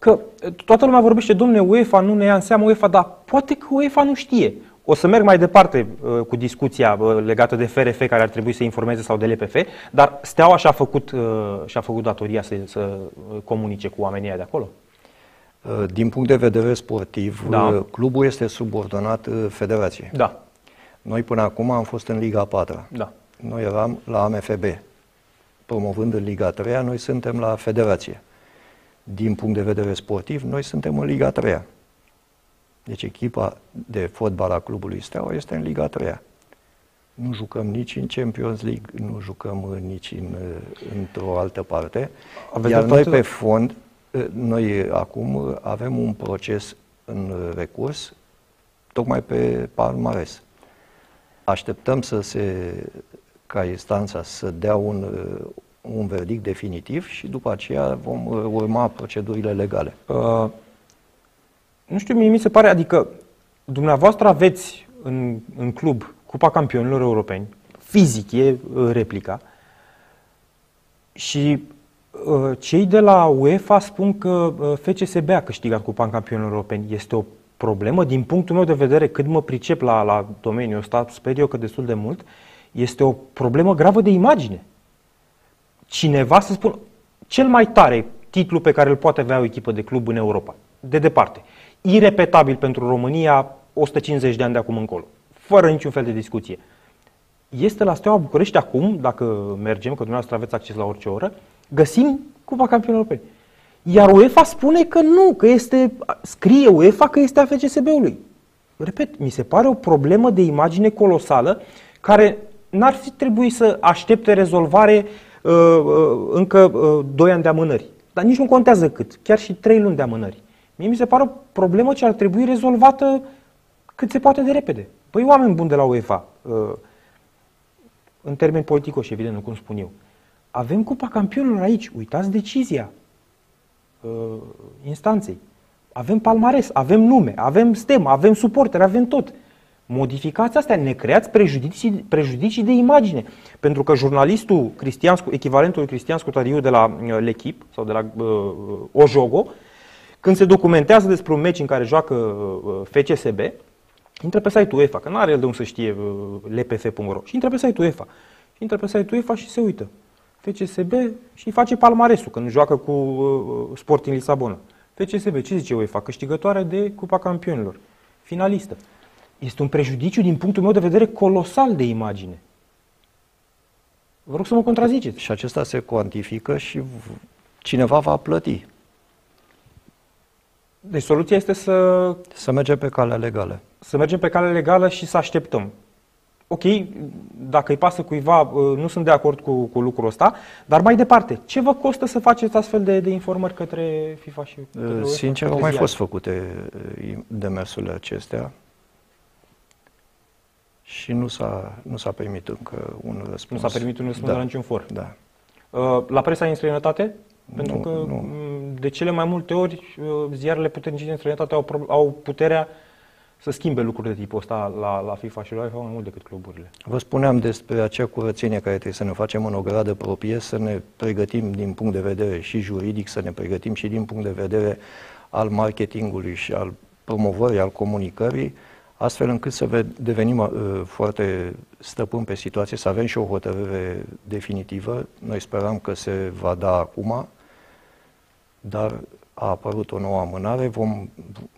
Speaker 1: Că uh, toată lumea vorbește, domne, UEFA nu ne ia în seamă UEFA, dar poate că UEFA nu știe. O să merg mai departe uh, cu discuția uh, legată de FRF care ar trebui să informeze sau de LPF, dar Steaua și-a făcut, uh, și-a făcut datoria să, să uh, comunice cu oamenii de acolo.
Speaker 2: Uh, Din punct de vedere sportiv,
Speaker 1: Da.
Speaker 2: uh, clubul este subordonat uh, federației.
Speaker 1: Da,
Speaker 2: Noi până acum am fost în Liga 4
Speaker 1: da.
Speaker 2: Noi eram la AMFB. Promovând în Liga 3 noi suntem la federație. Din punct de vedere sportiv, noi suntem în Liga 3 Deci echipa de fotbal a clubului Steaua este în Liga 3 Nu jucăm nici în Champions League, nu jucăm uh, nici în, uh, într-o altă parte.
Speaker 1: Aveți
Speaker 2: Iar noi
Speaker 1: dreptate,
Speaker 2: pe
Speaker 1: da.
Speaker 2: fond, uh, noi uh, acum uh, avem un proces în uh, recurs tocmai pe palmares. Așteptăm să se, ca instanța să dea un, uh, un verdict definitiv și după aceea vom uh, urma procedurile legale.
Speaker 1: Uh, nu știu, mie mi se pare, adică dumneavoastră aveți în, în club Cupa Campionilor Europeni, fizic e uh, replica, și uh, cei de la UEFA spun că uh, FCSB a câștigat Cupa Campionilor Europeni. Este o problemă, din punctul meu de vedere, cât mă pricep la, la domeniul ăsta, sper eu că destul de mult, este o problemă gravă de imagine. Cineva să spun cel mai tare titlu pe care îl poate avea o echipă de club în Europa, de departe, irepetabil pentru România, 150 de ani de acum încolo, fără niciun fel de discuție. Este la Steaua București acum, dacă mergem, că dumneavoastră aveți acces la orice oră, găsim Cupa Campionilor Europeni. Iar UEFA spune că nu, că este, scrie UEFA că este a FCSB-ului. Repet, mi se pare o problemă de imagine colosală care n-ar fi trebuit să aștepte rezolvare uh, uh, încă uh, 2 ani de amânări. Dar nici nu contează cât, chiar și 3 luni de amânări. Mie mi se pare o problemă ce ar trebui rezolvată cât se poate de repede. Păi oameni buni de la UEFA, uh, în termeni politicoși, evident, nu cum spun eu. Avem Cupa Campionilor aici, uitați decizia uh, instanței. Avem palmares, avem nume, avem stemă, avem suporteri, avem tot. Modificați astea, ne creați prejudicii, prejudicii de imagine. Pentru că jurnalistul Cristian, Scu- echivalentul lui Cristian Scutariu de la uh, L'Echip sau de la uh, Ojogo, când se documentează despre un meci în care joacă uh, FCSB, intră pe site-ul UEFA, că nu are el de unde să știe uh, lpf.ro, și intră pe site-ul UEFA. Și intră pe site-ul UEFA și se uită. FCSB și îi face palmaresul când joacă cu uh, Sporting Lisabona. FCSB, ce zice UEFA? Câștigătoare de Cupa Campionilor. Finalistă. Este un prejudiciu din punctul meu de vedere colosal de imagine. Vă rog să mă contraziceți.
Speaker 2: Și acesta se cuantifică și v- cineva va plăti.
Speaker 1: Deci soluția este să,
Speaker 2: Să mergem pe calea legală.
Speaker 1: să mergem pe cale legală și să așteptăm. Ok, dacă îi pasă cuiva, uh, nu sunt de acord cu, cu lucrul ăsta, dar mai departe, ce vă costă să faceți astfel de, de informări către FIFA și către
Speaker 2: Uh,
Speaker 1: UEFA,
Speaker 2: Sincer, au
Speaker 1: către
Speaker 2: mai
Speaker 1: ziare?
Speaker 2: fost făcute uh, demersurile acestea și nu s-a, nu s-a primit încă un
Speaker 1: Nu
Speaker 2: răspuns.
Speaker 1: s-a permis un răspuns
Speaker 2: da.
Speaker 1: la niciun for.
Speaker 2: Da.
Speaker 1: Uh, La presa din străinătate? Pentru
Speaker 2: Nu,
Speaker 1: că
Speaker 2: nu.
Speaker 1: m, de cele mai multe ori uh, ziarele puternice din străinătate au, pro- au puterea să schimbe lucruri de tipul ăsta la, la FIFA și la UEFA mai mult decât cluburile.
Speaker 2: Vă spuneam despre acea curățenie care trebuie să ne facem în o gradă proprie, să ne pregătim din punct de vedere și juridic, să ne pregătim și din punct de vedere al marketingului și al promovării, al comunicării, astfel încât să ve- devenim uh, foarte stăpâni pe situație, să avem și o hotărâre definitivă. Noi speram că se va da acum, dar a apărut o nouă amânare. Vom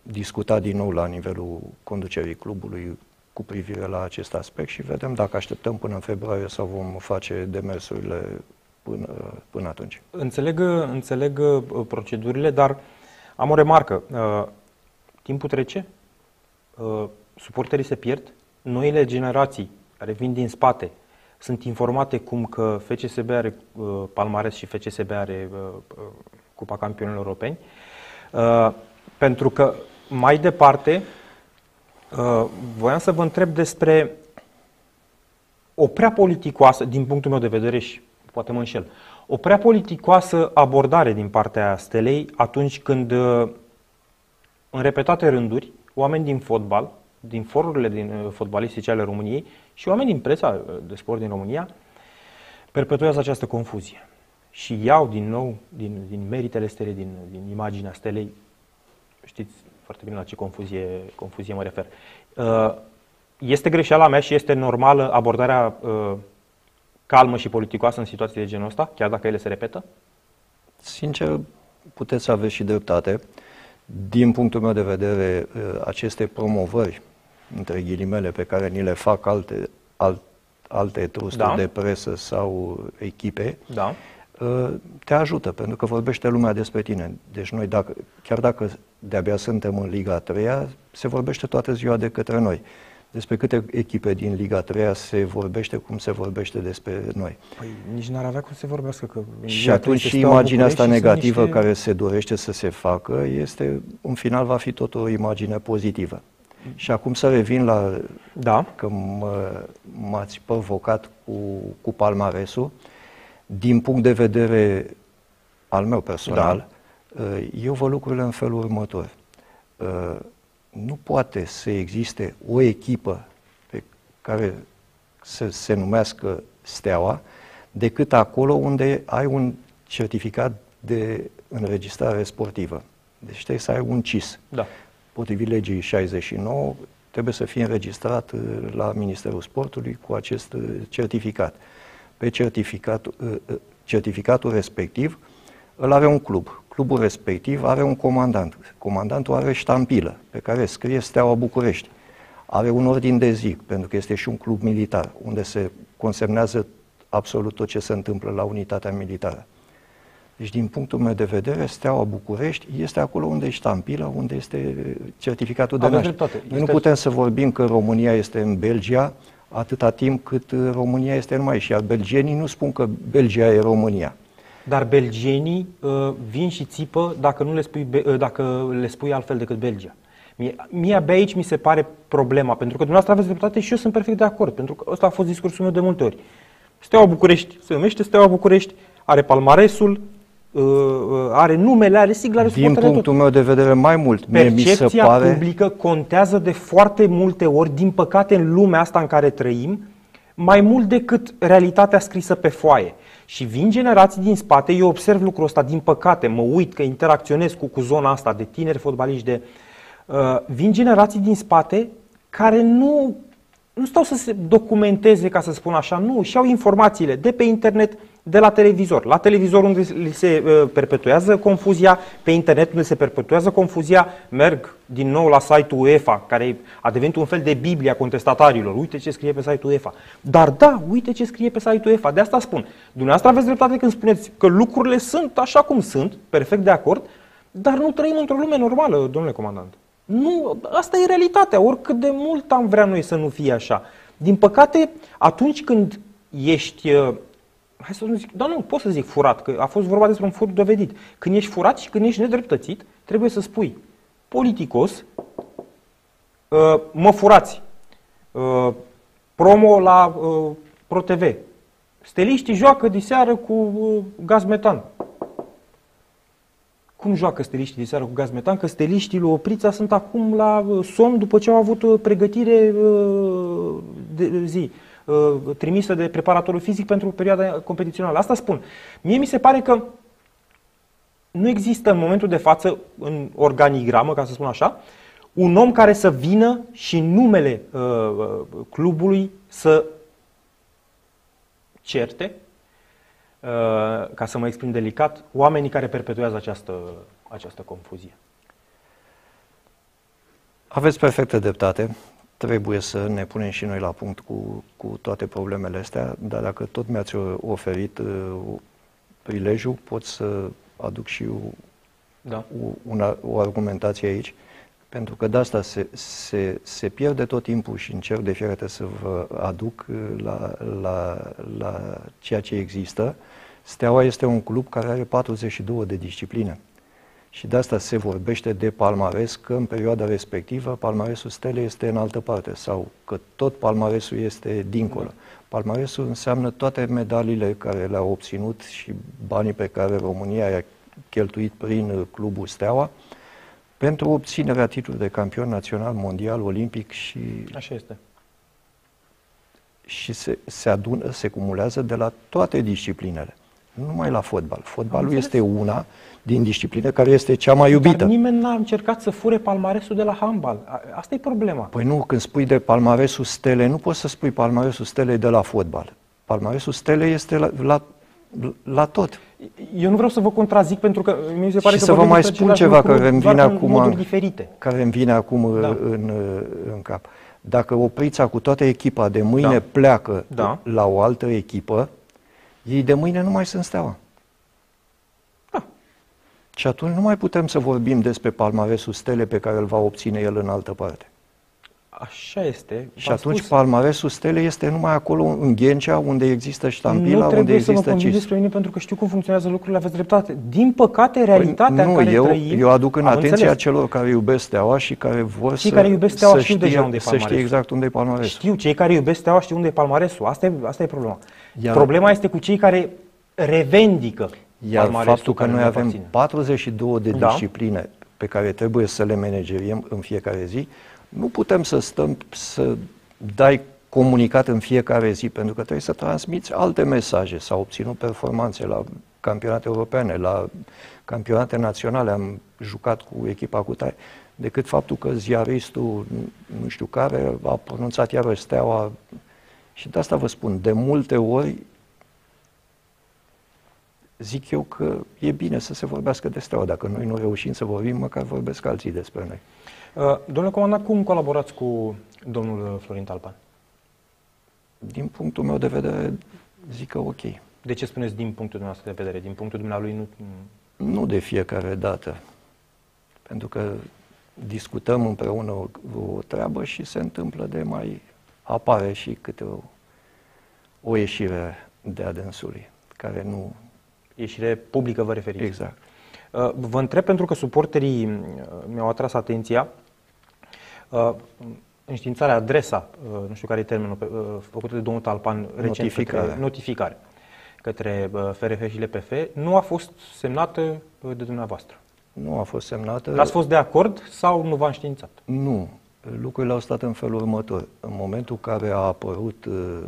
Speaker 2: discuta din nou la nivelul conducerii clubului cu privire la acest aspect și vedem dacă așteptăm până în februarie sau vom face demersurile până, până atunci.
Speaker 1: Înțeleg, înțeleg uh, procedurile, dar am o remarcă. Uh, Timpul trece, uh, suporterii se pierd, noile generații care vin din spate sunt informate cum că FCSB are uh, palmares și FCSB are uh, uh, Cupa Campionilor Europeni, uh, pentru că mai departe uh, voiam să vă întreb despre o prea politicoasă, din punctul meu de vedere și poate mă înșel, o prea politicoasă abordare din partea Stelei atunci când uh, în repetate rânduri oameni din fotbal, din forurile din uh, fotbalistice ale României și oameni din presa uh, de sport din România perpetuează această confuzie și iau din nou din, din meritele stelei, din, din imaginea stelei, știți foarte bine la ce confuzie, confuzie mă refer. Uh, este greșeala mea și este normală abordarea uh, calmă și politicoasă în situații de genul ăsta, chiar dacă ele se repetă?
Speaker 2: Sincer, puteți să aveți și dreptate. Din punctul meu de vedere, uh, aceste promovări, între ghilimele, pe care ni le fac alte, alt, alte trusturi da. de presă sau echipe,
Speaker 1: da.
Speaker 2: Uh, te ajută, pentru că vorbește lumea despre tine. Deci noi, dacă, chiar dacă de-abia suntem în Liga 3 se vorbește toată ziua de către noi. Despre câte echipe din Liga 3 se vorbește cum se vorbește despre noi.
Speaker 1: Păi nici n-ar avea cum să vorbească. Că
Speaker 2: și atunci și imaginea asta negativă niște... care se dorește să se facă, este, în final va fi tot o imagine pozitivă. Și acum să revin la
Speaker 1: da.
Speaker 2: că mă, m-ați provocat cu, cu palmaresul. Din punct de vedere al meu personal, da. eu văd lucrurile în felul următor nu poate să existe o echipă pe care să se numească Steaua decât acolo unde ai un certificat de înregistrare sportivă. Deci trebuie să ai un CIS.
Speaker 1: Da.
Speaker 2: Potrivit legii 69, trebuie să fie înregistrat uh, la Ministerul Sportului cu acest uh, certificat. Pe certificat, uh, certificatul respectiv îl are un club clubul respectiv are un comandant. Comandantul are ștampilă pe care scrie Steaua București. Are un ordin de zi, pentru că este și un club militar, unde se consemnează absolut tot ce se întâmplă la unitatea militară. Deci, din punctul meu de vedere, Steaua București este acolo unde e ștampila, unde este certificatul de naștere. Noi este... nu putem să vorbim că România este în Belgia atâta timp cât România este numai și iar belgenii nu spun că Belgia e România.
Speaker 1: Dar belgenii uh, vin și țipă dacă, nu le spui, uh, dacă le spui altfel decât Belgia. Mie, mie abia aici mi se pare problema, pentru că dumneavoastră aveți dreptate și eu sunt perfect de acord, pentru că ăsta a fost discursul meu de multe ori. Steaua București se numește Steaua București, are palmaresul, uh, uh are numele, are sigla, are
Speaker 2: Din punctul tot. meu de vedere, mai mult, mie mi se pare...
Speaker 1: publică contează de foarte multe ori, din păcate, în lumea asta în care trăim, mai mult decât realitatea scrisă pe foaie. Și vin generații din spate, eu observ lucrul ăsta, din păcate, mă uit că interacționez cu, cu zona asta de tineri fotbaliști, de, uh, vin generații din spate care nu, nu stau să se documenteze, ca să spun așa, nu, și au informațiile de pe internet, de la televizor. La televizor unde se uh, perpetuează confuzia, pe internet unde se perpetuează confuzia, merg din nou la site-ul UEFA, care a devenit un fel de Biblia contestatarilor. Uite ce scrie pe site-ul UEFA. Dar da, uite ce scrie pe site-ul UEFA. De asta spun. Dumneavoastră aveți dreptate când spuneți că lucrurile sunt așa cum sunt, perfect de acord, dar nu trăim într-o lume normală, domnule comandant. Nu, asta e realitatea, oricât de mult am vrea noi să nu fie așa. Din păcate, atunci când ești uh, hai să nu zic, dar nu, pot să zic furat, că a fost vorba despre un furt dovedit. Când ești furat și când ești nedreptățit, trebuie să spui politicos, uh, mă furați, uh, promo la uh, ProTV, steliștii joacă de seară cu gaz metan. Cum joacă steliștii de seară cu gaz metan? Că steliștii lui Oprița sunt acum la somn după ce au avut pregătire de zi Uh, trimisă de preparatorul fizic pentru perioada competițională. Asta spun. Mie mi se pare că nu există în momentul de față, în organigramă, ca să spun așa, un om care să vină și în numele uh, uh clubului să certe, uh, ca să mă exprim delicat, oamenii care perpetuează această, această confuzie.
Speaker 2: Aveți perfectă dreptate trebuie să ne punem și noi la punct cu, cu toate problemele astea, dar dacă tot mi-ați oferit uh, prilejul, pot să aduc și eu da. una, o argumentație aici, pentru că de asta se, se, se pierde tot timpul și încerc de fiecare dată să vă aduc uh, la, la, la ceea ce există. Steaua este un club care are 42 de discipline. Și de asta se vorbește de palmares, că în perioada respectivă palmaresul stelei este în altă parte sau că tot palmaresul este dincolo. Da. Palmaresul înseamnă toate medaliile care le-a obținut și banii pe care România i-a cheltuit prin clubul Steaua pentru obținerea titlului de campion național, mondial, olimpic și...
Speaker 1: Așa este.
Speaker 2: Și se, se adună, se cumulează de la toate disciplinele. Nu numai la fotbal. Fotbalul este una din discipline care este cea mai iubită.
Speaker 1: Dar nimeni n-a încercat să fure palmaresul de la handbal. A- Asta e problema.
Speaker 2: Păi nu, când spui de palmaresul stele, nu poți să spui palmaresul stele de la fotbal. Palmaresul stele este la, la, la tot.
Speaker 1: Eu nu vreau să vă contrazic pentru că mi se pare
Speaker 2: și
Speaker 1: că
Speaker 2: să vă
Speaker 1: vorbim
Speaker 2: mai
Speaker 1: despre
Speaker 2: spun
Speaker 1: același
Speaker 2: ceva
Speaker 1: lucru,
Speaker 2: care îmi
Speaker 1: doar
Speaker 2: vine
Speaker 1: în
Speaker 2: acum,
Speaker 1: moduri diferite.
Speaker 2: care îmi vine acum
Speaker 1: Da.
Speaker 2: da. în, în cap. Dacă Oprița cu toată echipa de mâine
Speaker 1: Da.
Speaker 2: pleacă
Speaker 1: Da.
Speaker 2: la o altă echipă, ei de mâine nu mai sunt steaua.
Speaker 1: Da.
Speaker 2: Și atunci nu mai putem să vorbim despre palmaresul stele pe care îl va obține el în altă parte.
Speaker 1: Așa este.
Speaker 2: Și
Speaker 1: V-am
Speaker 2: atunci
Speaker 1: spus.
Speaker 2: palmaresul stele este numai acolo în Ghencea, unde există ștampila,
Speaker 1: nu
Speaker 2: unde
Speaker 1: trebuie să mă
Speaker 2: există
Speaker 1: convingeți
Speaker 2: CIS.
Speaker 1: pe mine pentru că știu cum funcționează lucrurile, aveți dreptate. Din păcate, realitatea
Speaker 2: Păi,
Speaker 1: în
Speaker 2: nu,
Speaker 1: care
Speaker 2: eu,
Speaker 1: trăim...
Speaker 2: eu aduc în
Speaker 1: Am
Speaker 2: atenția
Speaker 1: înțeles.
Speaker 2: celor care iubesc steaua și care vor
Speaker 1: Cei
Speaker 2: să,
Speaker 1: care iubesc Steaua
Speaker 2: să
Speaker 1: știu
Speaker 2: știe,
Speaker 1: deja unde e
Speaker 2: să știe
Speaker 1: palmaresul.
Speaker 2: exact unde e palmaresul.
Speaker 1: Știu, cei care iubesc steaua știu unde e palmaresul. Asta e, asta e problema.
Speaker 2: Iar-
Speaker 1: Problema este cu cei care revendică
Speaker 2: Iar
Speaker 1: palmaresul
Speaker 2: faptul că
Speaker 1: care
Speaker 2: noi
Speaker 1: nu
Speaker 2: avem
Speaker 1: aparține.
Speaker 2: 42 de
Speaker 1: Da.
Speaker 2: discipline pe care trebuie să le manageriem în fiecare zi, nu putem să stăm să dai comunicat în fiecare zi, pentru că trebuie să transmiți alte mesaje. S-au obținut performanțe la campionate europene, la campionate naționale, am jucat cu echipa cu tare, decât faptul că ziaristul, nu știu care, a pronunțat iarăși steaua. Și de asta vă spun, de multe ori zic eu că e bine să se vorbească de steaua. Dacă noi nu reușim să vorbim, măcar vorbesc alții despre noi.
Speaker 1: Uh, Domnule comandant, cum colaborați cu domnul Florin Talpan?
Speaker 2: Din punctul meu de vedere, zic că ok.
Speaker 1: De ce spuneți din punctul dumneavoastră de vedere? Din punctul dumnealui nu...
Speaker 2: Nu de fiecare dată. Pentru că discutăm împreună o, o treabă și se întâmplă de mai apare și câte o, o ieșire de adânsului, care nu...
Speaker 1: Ieșire publică vă referiți?
Speaker 2: Exact.
Speaker 1: Uh, Vă întreb pentru că suporterii uh, mi-au atras atenția uh, înștiințarea, adresa, uh, nu știu care e termenul, pe- uh, făcută de domnul Talpan recent
Speaker 2: Notificare.
Speaker 1: către notificare către uh, FRF și LPF, nu a fost semnată uh, de dumneavoastră.
Speaker 2: Nu a fost semnată.
Speaker 1: Ați fost de acord sau nu v-a înștiințat?
Speaker 2: Nu. Lucrurile au stat în felul următor. În momentul în care a apărut uh,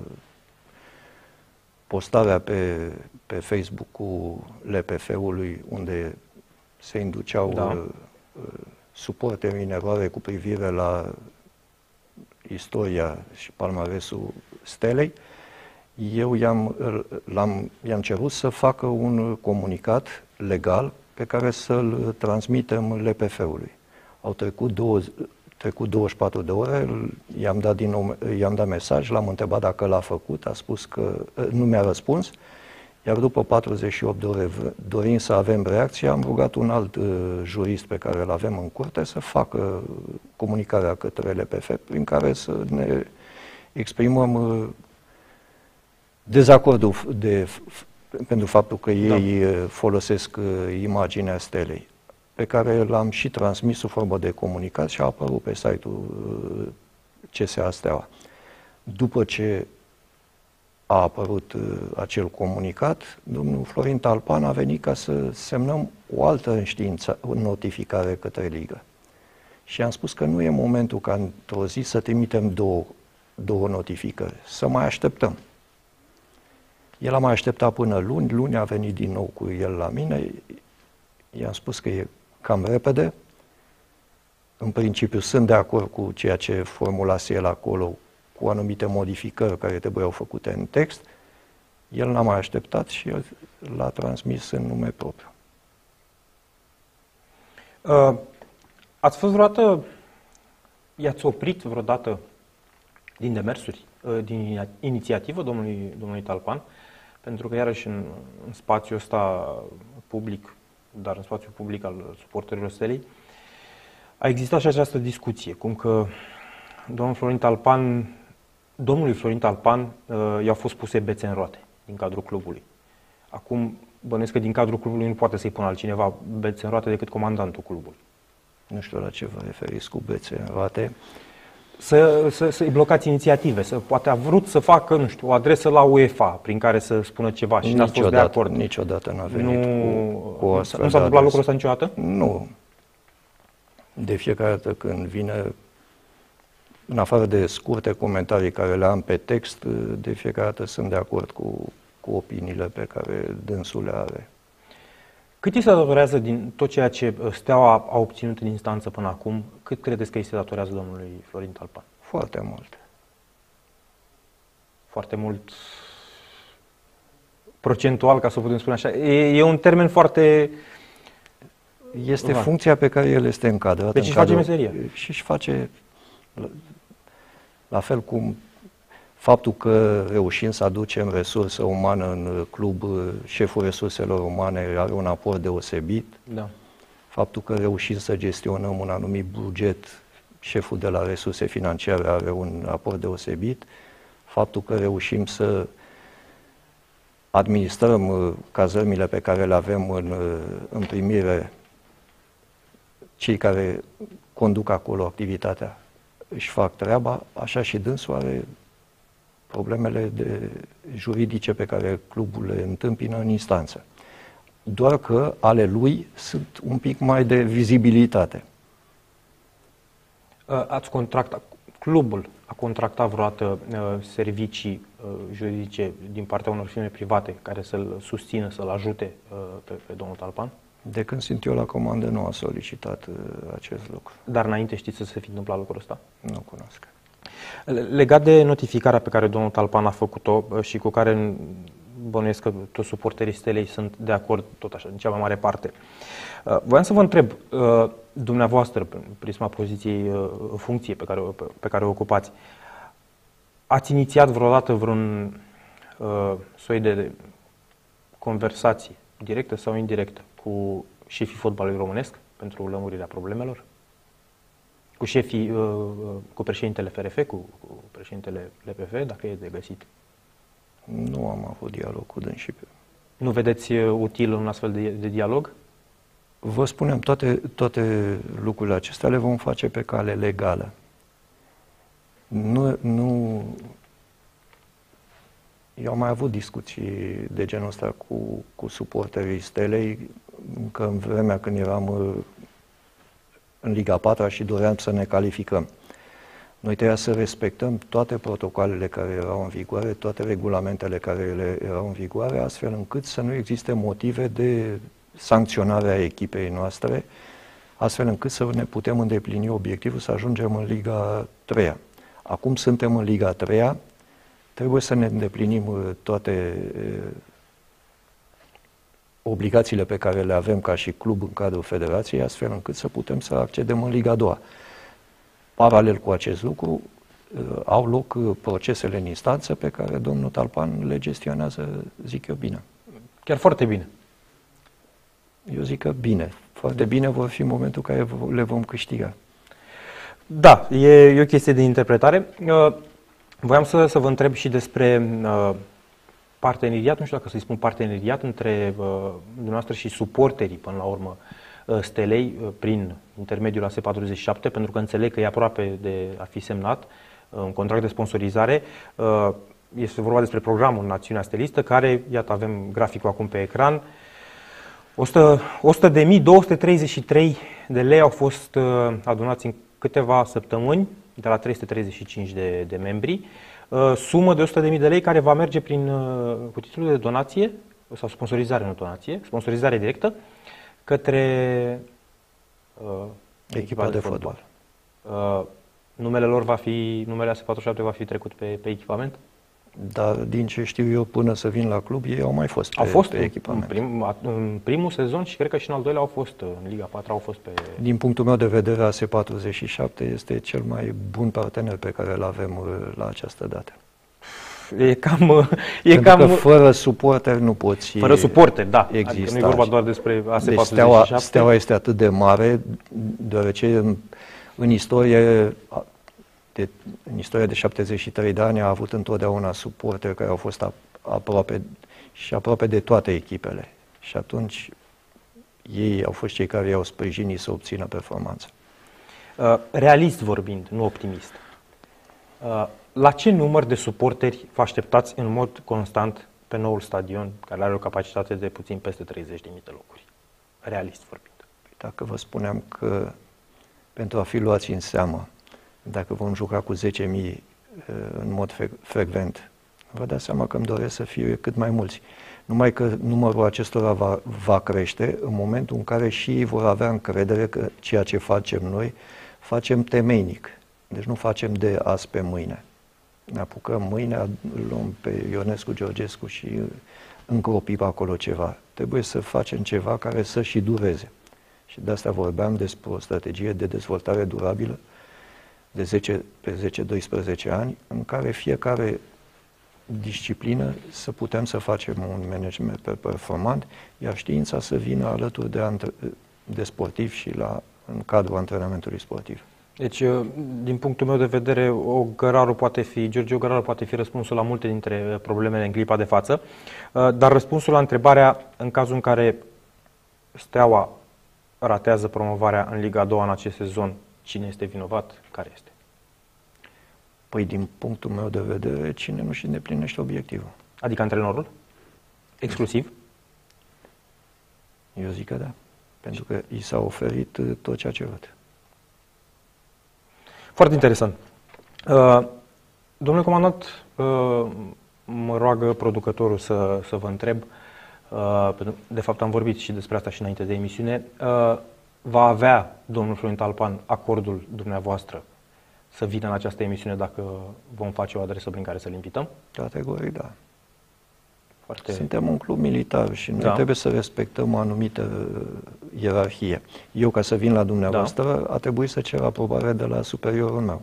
Speaker 2: postarea pe, pe Facebook cu LPF-ului, unde se induceau
Speaker 1: Da.
Speaker 2: Uh, uh, suporteri în eroare cu privire la istoria și palmaresul stelei, eu i-am, l-am, i-am cerut să facă un comunicat legal pe care să-l transmitem LPF-ului. Au trecut, două, trecut 24 de ore, îl- i-am dat, din nou, i-am dat mesaj, l-am întrebat dacă l-a făcut, a spus că nu mi-a răspuns, iar după 48 de ore, v- dorind să avem reacție, am rugat un alt uh, jurist pe care îl avem în curte să facă comunicarea către LPF, prin care să ne exprimăm uh, dezacordul f- de, f- pentru faptul că ei da. folosesc uh, imaginea stelei, pe care l-am și transmis sub formă de comunicat și a apărut pe site-ul uh, CSA Steaua. După ce a apărut uh, acel comunicat, domnul Florin Talpan a venit ca să semnăm o altă înștiință, o notificare către Ligă. Și am spus că nu e momentul ca într-o zi să trimitem două, două notificări, să mai așteptăm. El a mai așteptat până luni, luni a venit din nou cu el la mine, i-am spus că e cam repede, în principiu sunt de acord cu ceea ce formulase el acolo, cu anumite modificări care trebuiau făcute în text, el n-a mai așteptat și el l-a transmis în nume propriu.
Speaker 1: Uh, ați fost vreodată, i-ați oprit vreodată din demersuri, uh, din iniția- inițiativă domnului, domnului Talpan, pentru că iarăși în, în spațiul ăsta public, dar în spațiul public al suporterilor stelei, a existat și această discuție, cum că domnul Florin Talpan, domnului Florin Talpan uh, i-au fost puse bețe în roate din cadrul clubului. Acum, bănuiesc că din cadrul clubului nu poate să-i pună altcineva bețe în roate decât comandantul clubului.
Speaker 2: Nu știu la ce vă referiți cu bețe în roate.
Speaker 1: Să, să, să-i blocați inițiative, să poate a vrut să facă, nu știu, o adresă la UEFA prin care să spună ceva și n-a fost de acord.
Speaker 2: Niciodată n-a venit
Speaker 1: nu,
Speaker 2: cu, cu o astfel
Speaker 1: nu
Speaker 2: de
Speaker 1: s-a întâmplat
Speaker 2: adresă.
Speaker 1: lucrul ăsta niciodată?
Speaker 2: Nu. De fiecare dată când vine, în afară de scurte comentarii care le am pe text, de fiecare dată sunt de acord cu cu opiniile pe care dânsul le are.
Speaker 1: Cât îi se datorează din tot ceea ce uh, Steaua a obținut în instanță până acum, cât credeți că îi se datorează domnului Florin Talpan?
Speaker 2: Foarte mult.
Speaker 1: Foarte mult procentual, ca să putem spune așa. E, e un termen foarte...
Speaker 2: Este Va. funcția pe care el este încadrat.
Speaker 1: Deci în își face meseria.
Speaker 2: Și își face, la, la fel cum Faptul că reușim să aducem resursă umană în club, șeful resurselor umane are un aport deosebit.
Speaker 1: Da.
Speaker 2: Faptul că reușim să gestionăm un anumit buget, șeful de la resurse financiare are un aport deosebit. Faptul că reușim să administrăm uh, cazărmile pe care le avem în, uh, în primire, cei care conduc acolo activitatea își fac treaba, așa și dânsul are problemele de juridice pe care clubul le întâmpină în instanță. Doar că ale lui sunt un pic mai de vizibilitate.
Speaker 1: Ați contractat, clubul a contractat vreodată servicii juridice din partea unor firme private care să-l susțină, să-l ajute pe, pe domnul Talpan?
Speaker 2: De când sunt eu la comandă nu a solicitat acest lucru.
Speaker 1: Dar înainte știți să se fi întâmplat lucrul ăsta?
Speaker 2: Nu cunosc.
Speaker 1: Legat de notificarea pe care domnul Talpan a făcut-o și cu care bănuiesc că toți suporterii stelei sunt de acord tot așa, în cea mai mare parte. Voiam să vă întreb, dumneavoastră, prin prisma poziției, funcției pe care, pe care o ocupați, ați inițiat vreodată vreun uh, soi de conversație, directă sau indirectă, cu șefii fotbalului românesc pentru lămurirea problemelor? cu șefii, uh, uh, cu președintele FRF, cu, cu președintele LPF, dacă e de găsit?
Speaker 2: Nu am avut dialog cu dânsii.
Speaker 1: Nu vedeți uh, util un astfel de, de dialog?
Speaker 2: Vă spunem, toate, toate lucrurile acestea le vom face pe cale legală. Nu, nu... Eu am mai avut discuții de genul ăsta cu, cu suporterii Stelei, încă în vremea când eram în Liga 4 și doream să ne calificăm. Noi trebuia să respectăm toate protocoalele care erau în vigoare, toate regulamentele care erau în vigoare, astfel încât să nu existe motive de sancționare a echipei noastre, astfel încât să ne putem îndeplini obiectivul să ajungem în Liga 3 Acum suntem în Liga 3 trebuie să ne îndeplinim uh, toate uh, obligațiile pe care le avem ca și club în cadrul federației, astfel încât să putem să accedem în Liga 2. Paralel cu acest lucru, uh, au loc uh, procesele în instanță pe care domnul Talpan le gestionează, zic eu, bine.
Speaker 1: Chiar foarte bine.
Speaker 2: Eu zic că bine. Foarte bine vor fi momentul în care le vom câștiga.
Speaker 1: Da, e, e o chestie de interpretare. Uh, voiam să, să vă întreb și despre parteneriat, nu știu dacă să-i spun parteneriat, între uh, dumneavoastră și suporterii, până la urmă, uh, Stelei, uh, prin intermediul AS47, pentru că înțeleg că e aproape de a fi semnat uh, un contract de sponsorizare. Uh, este vorba despre programul Națiunea Stelistă, care, iată, avem graficul acum pe ecran, 100.233 de lei au fost uh, adunați în câteva săptămâni de la 335 de, de membri. Uh, sumă de 100.000 de lei care va merge prin, uh, cu titlul de donație sau sponsorizare, nu donație, sponsorizare directă către
Speaker 2: uh, echipa de, de fotbal. fotbal.
Speaker 1: Uh, numele lor va fi, numele AS47 va fi trecut pe, pe echipament?
Speaker 2: Dar din ce știu eu, până să vin la club, ei au mai fost pe,
Speaker 1: au fost
Speaker 2: pe echipament.
Speaker 1: În, prim, în primul sezon și cred că și în al doilea au fost, în Liga 4 au fost pe...
Speaker 2: Din punctul meu de vedere, AS47 este cel mai bun partener pe care îl avem uh, la această dată.
Speaker 1: E cam... Uh, e
Speaker 2: Pentru
Speaker 1: cam
Speaker 2: că fără suporter nu poți
Speaker 1: Fără suporter, da.
Speaker 2: Exista.
Speaker 1: Adică nu e vorba doar despre AS47. Deci
Speaker 2: steaua, steaua este atât de mare, deoarece în, în istorie de, în istoria de 73 de ani a avut întotdeauna suporteri care au fost aproape și aproape de toate echipele. Și atunci ei au fost cei care i-au sprijinit să obțină performanță.
Speaker 1: Uh, realist vorbind, nu optimist. Uh, la ce număr de suporteri vă așteptați în mod constant pe noul stadion, care are o capacitate de puțin peste 30.000 de locuri? Realist vorbind.
Speaker 2: Dacă vă spuneam că pentru a fi luați în seamă dacă vom juca cu 10.000 uh, în mod frecvent vă dați seama că îmi doresc să fie cât mai mulți. Numai că numărul acestora va, va crește în momentul în care și ei vor avea încredere că ceea ce facem noi facem temeinic. Deci nu facem de azi pe mâine. Ne apucăm mâine, luăm pe Ionescu Georgescu și încropim acolo ceva. Trebuie să facem ceva care să și dureze. Și de asta vorbeam despre o strategie de dezvoltare durabilă de 10, pe 10-12 ani, în care fiecare disciplină să putem să facem un management performant, iar știința să vină alături de, de sportiv și la, în cadrul antrenamentului sportiv.
Speaker 1: Deci, uh, din punctul meu de vedere, o Găraru poate fi, George Găraru poate fi răspunsul la multe dintre problemele în clipa de față, uh, dar răspunsul la întrebarea, în cazul în care Steaua ratează promovarea în Liga a doua în acest sezon, cine este vinovat, care este?
Speaker 2: Păi, din punctul meu de vedere, cine nu și îndeplinește obiectivul.
Speaker 1: Adică antrenorul? Exclusiv?
Speaker 2: Eu zic că da. Pentru că i s-a oferit uh, tot ceea ce văd.
Speaker 1: Foarte interesant. Uh, domnule comandant, uh, mă roagă producătorul să, să vă întreb, uh, de fapt am vorbit și despre asta și înainte de emisiune, uh, va avea domnul Florin Talpan acordul dumneavoastră să vină în această emisiune dacă vom face o adresă prin care să-l invităm?
Speaker 2: Categoric, da. Foarte... Suntem un club militar și noi da. trebuie să respectăm o anumită uh, ierarhie. Eu, ca să vin la dumneavoastră, da. a trebuit să cer aprobare de la superiorul meu.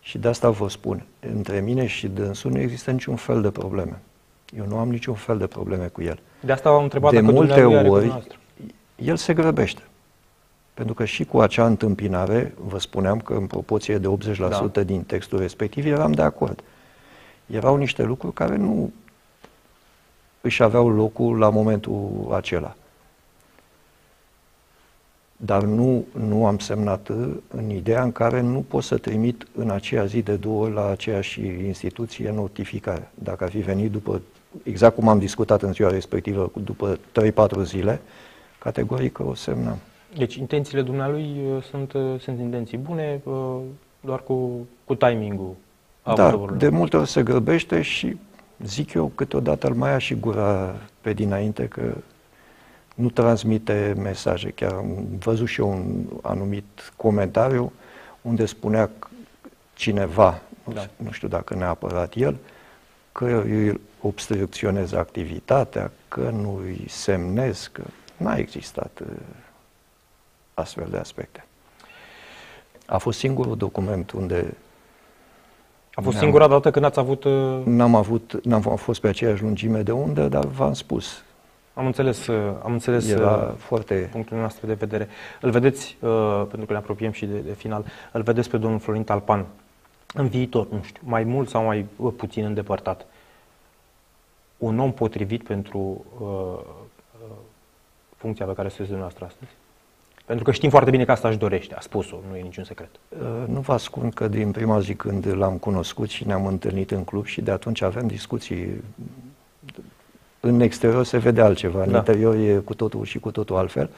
Speaker 2: Și de asta vă spun, între mine și dânsul nu există niciun fel de probleme. Eu nu am niciun fel de probleme cu el.
Speaker 1: De asta v-am întrebat
Speaker 2: de
Speaker 1: dacă
Speaker 2: multe ori, el se grăbește. Pentru că și cu acea întâmpinare, vă spuneam că în proporție de 80% da. din textul respectiv eram de acord. Erau niște lucruri care nu își aveau locul la momentul acela. Dar nu, nu am semnat în ideea în care nu pot să trimit în aceea zi de două la aceeași instituție notificare. Dacă ar fi venit după, exact cum am discutat în ziua respectivă, după 3-4 zile, categoric o semnăm.
Speaker 1: Deci intențiile dumnealui uh, sunt, uh, sunt intenții bune, uh, doar cu, cu timing-ul.
Speaker 2: Da, de multe ori se grăbește și zic eu câteodată îl mai ia și gura pe dinainte că nu transmite mesaje. Chiar am văzut și eu un anumit comentariu unde spunea cineva, da. nu știu dacă neapărat el, că îi obstrucționez activitatea, că nu îi semnez, că n-a existat astfel de aspecte. A fost singurul document unde...
Speaker 1: A fost singura dată când ați avut... Uh...
Speaker 2: N-am avut, n-am fost pe aceeași lungime de undă, dar v-am spus.
Speaker 1: Am înțeles, uh, am înțeles
Speaker 2: Era uh, foarte...
Speaker 1: punctul nostru de vedere. Îl vedeți, uh, pentru că ne apropiem și de, de final, îl vedeți pe domnul Florin Talpan în viitor, nu știu, mai mult sau mai uh, puțin îndepărtat. Un om potrivit pentru uh, uh, funcția pe care sunteți dumneavoastră astăzi? Pentru că știm foarte bine că asta își dorește, a spus-o, nu e niciun secret.
Speaker 2: Uh, nu vă ascund că din prima zi când l-am cunoscut și ne-am întâlnit în club și de atunci avem discuții. În exterior se vede altceva, în da. interior e cu totul și cu totul altfel.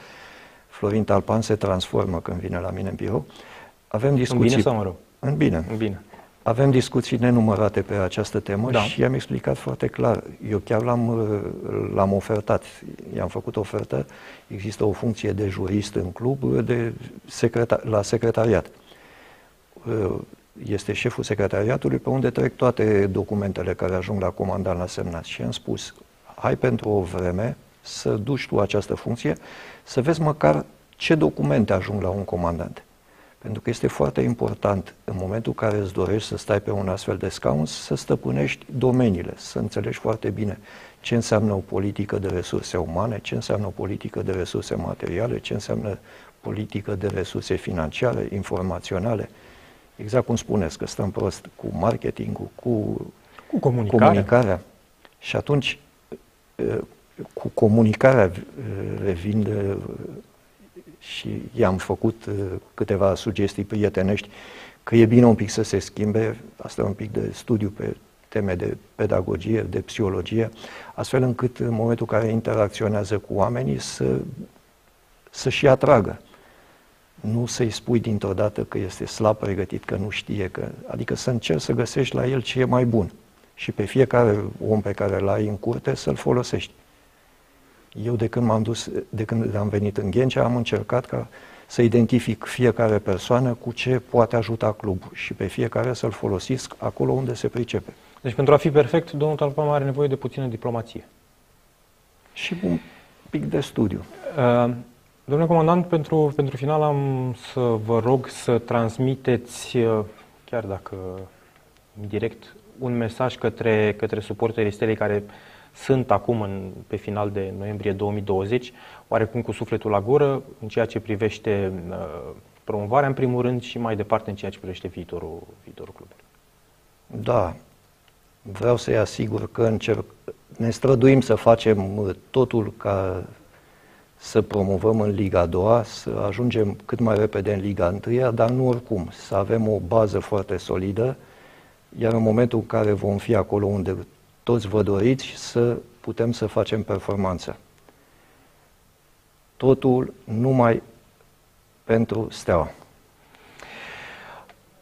Speaker 2: Florin Talpan se transformă când vine la mine în birou. Avem discuții... În
Speaker 1: bine sau în rău?
Speaker 2: În bine.
Speaker 1: În bine.
Speaker 2: Avem discuții nenumărate pe această temă da. și i-am explicat foarte clar. Eu chiar l-am, l-am ofertat. I-am făcut ofertă. Există o funcție de jurist în club de secretar, la secretariat. Este șeful secretariatului pe unde trec toate documentele care ajung la comandant la semnat. Și am spus, hai pentru o vreme să duci tu această funcție, să vezi măcar ce documente ajung la un comandant. Pentru că este foarte important în momentul în care îți dorești să stai pe un astfel de scaun, să stăpânești domeniile, să înțelegi foarte bine ce înseamnă o politică de resurse umane, ce înseamnă o politică de resurse materiale, ce înseamnă politică de resurse financiare, informaționale. Exact cum spuneți, că stăm prost cu marketingul, cu,
Speaker 1: cu comunicarea. comunicarea.
Speaker 2: Și atunci, cu comunicarea revin și i-am făcut uh, câteva sugestii prietenești că e bine un pic să se schimbe, asta un pic de studiu pe teme de pedagogie, de psihologie, astfel încât în momentul în care interacționează cu oamenii să, să și atragă. nu să-i spui dintr-o dată că este slab pregătit, că nu știe, că, adică să încerci să găsești la el ce e mai bun și pe fiecare om pe care l-ai în curte să-l folosești. Eu de când m-am dus, de când am venit în Ghencea, am încercat ca să identific fiecare persoană cu ce poate ajuta clubul și pe fiecare să-l folosesc acolo unde se pricepe.
Speaker 1: Deci pentru a fi perfect, domnul Talpam are nevoie de puțină diplomație.
Speaker 2: Și un pic de studiu.
Speaker 1: Uh, domnule comandant, pentru, pentru final am să vă rog să transmiteți, uh, chiar dacă direct, un mesaj către, către suporterii stelei care sunt acum în, pe final de noiembrie 2020, oarecum cu sufletul la gură, în ceea ce privește uh, promovarea în primul rând și mai departe în ceea ce privește viitorul, viitorul clubului.
Speaker 2: Da, vreau să-i asigur că încerc, ne străduim să facem uh, totul ca să promovăm în Liga a doua, să ajungem cât mai repede în Liga 1, dar nu oricum, să avem o bază foarte solidă, iar în momentul în care vom fi acolo unde toți vă doriți, să putem să facem performanță. Totul numai pentru Steaua.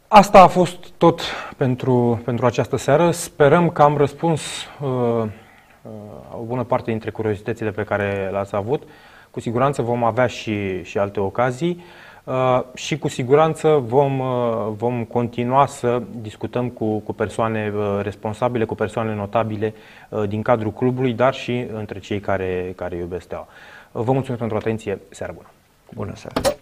Speaker 1: Asta a fost tot pentru, pentru această seară. Sperăm că am răspuns uh, uh, o bună parte dintre curiozitățile pe care le-ați avut. Cu siguranță vom avea și, și alte ocazii uh, și cu siguranță vom, uh, vom continua să discutăm cu, cu persoane uh, responsabile, cu persoane notabile uh, din cadrul clubului, dar și între cei care, care iubesc Steaua. Uh, vă mulțumesc pentru atenție. Seară bună!
Speaker 2: Bună seara!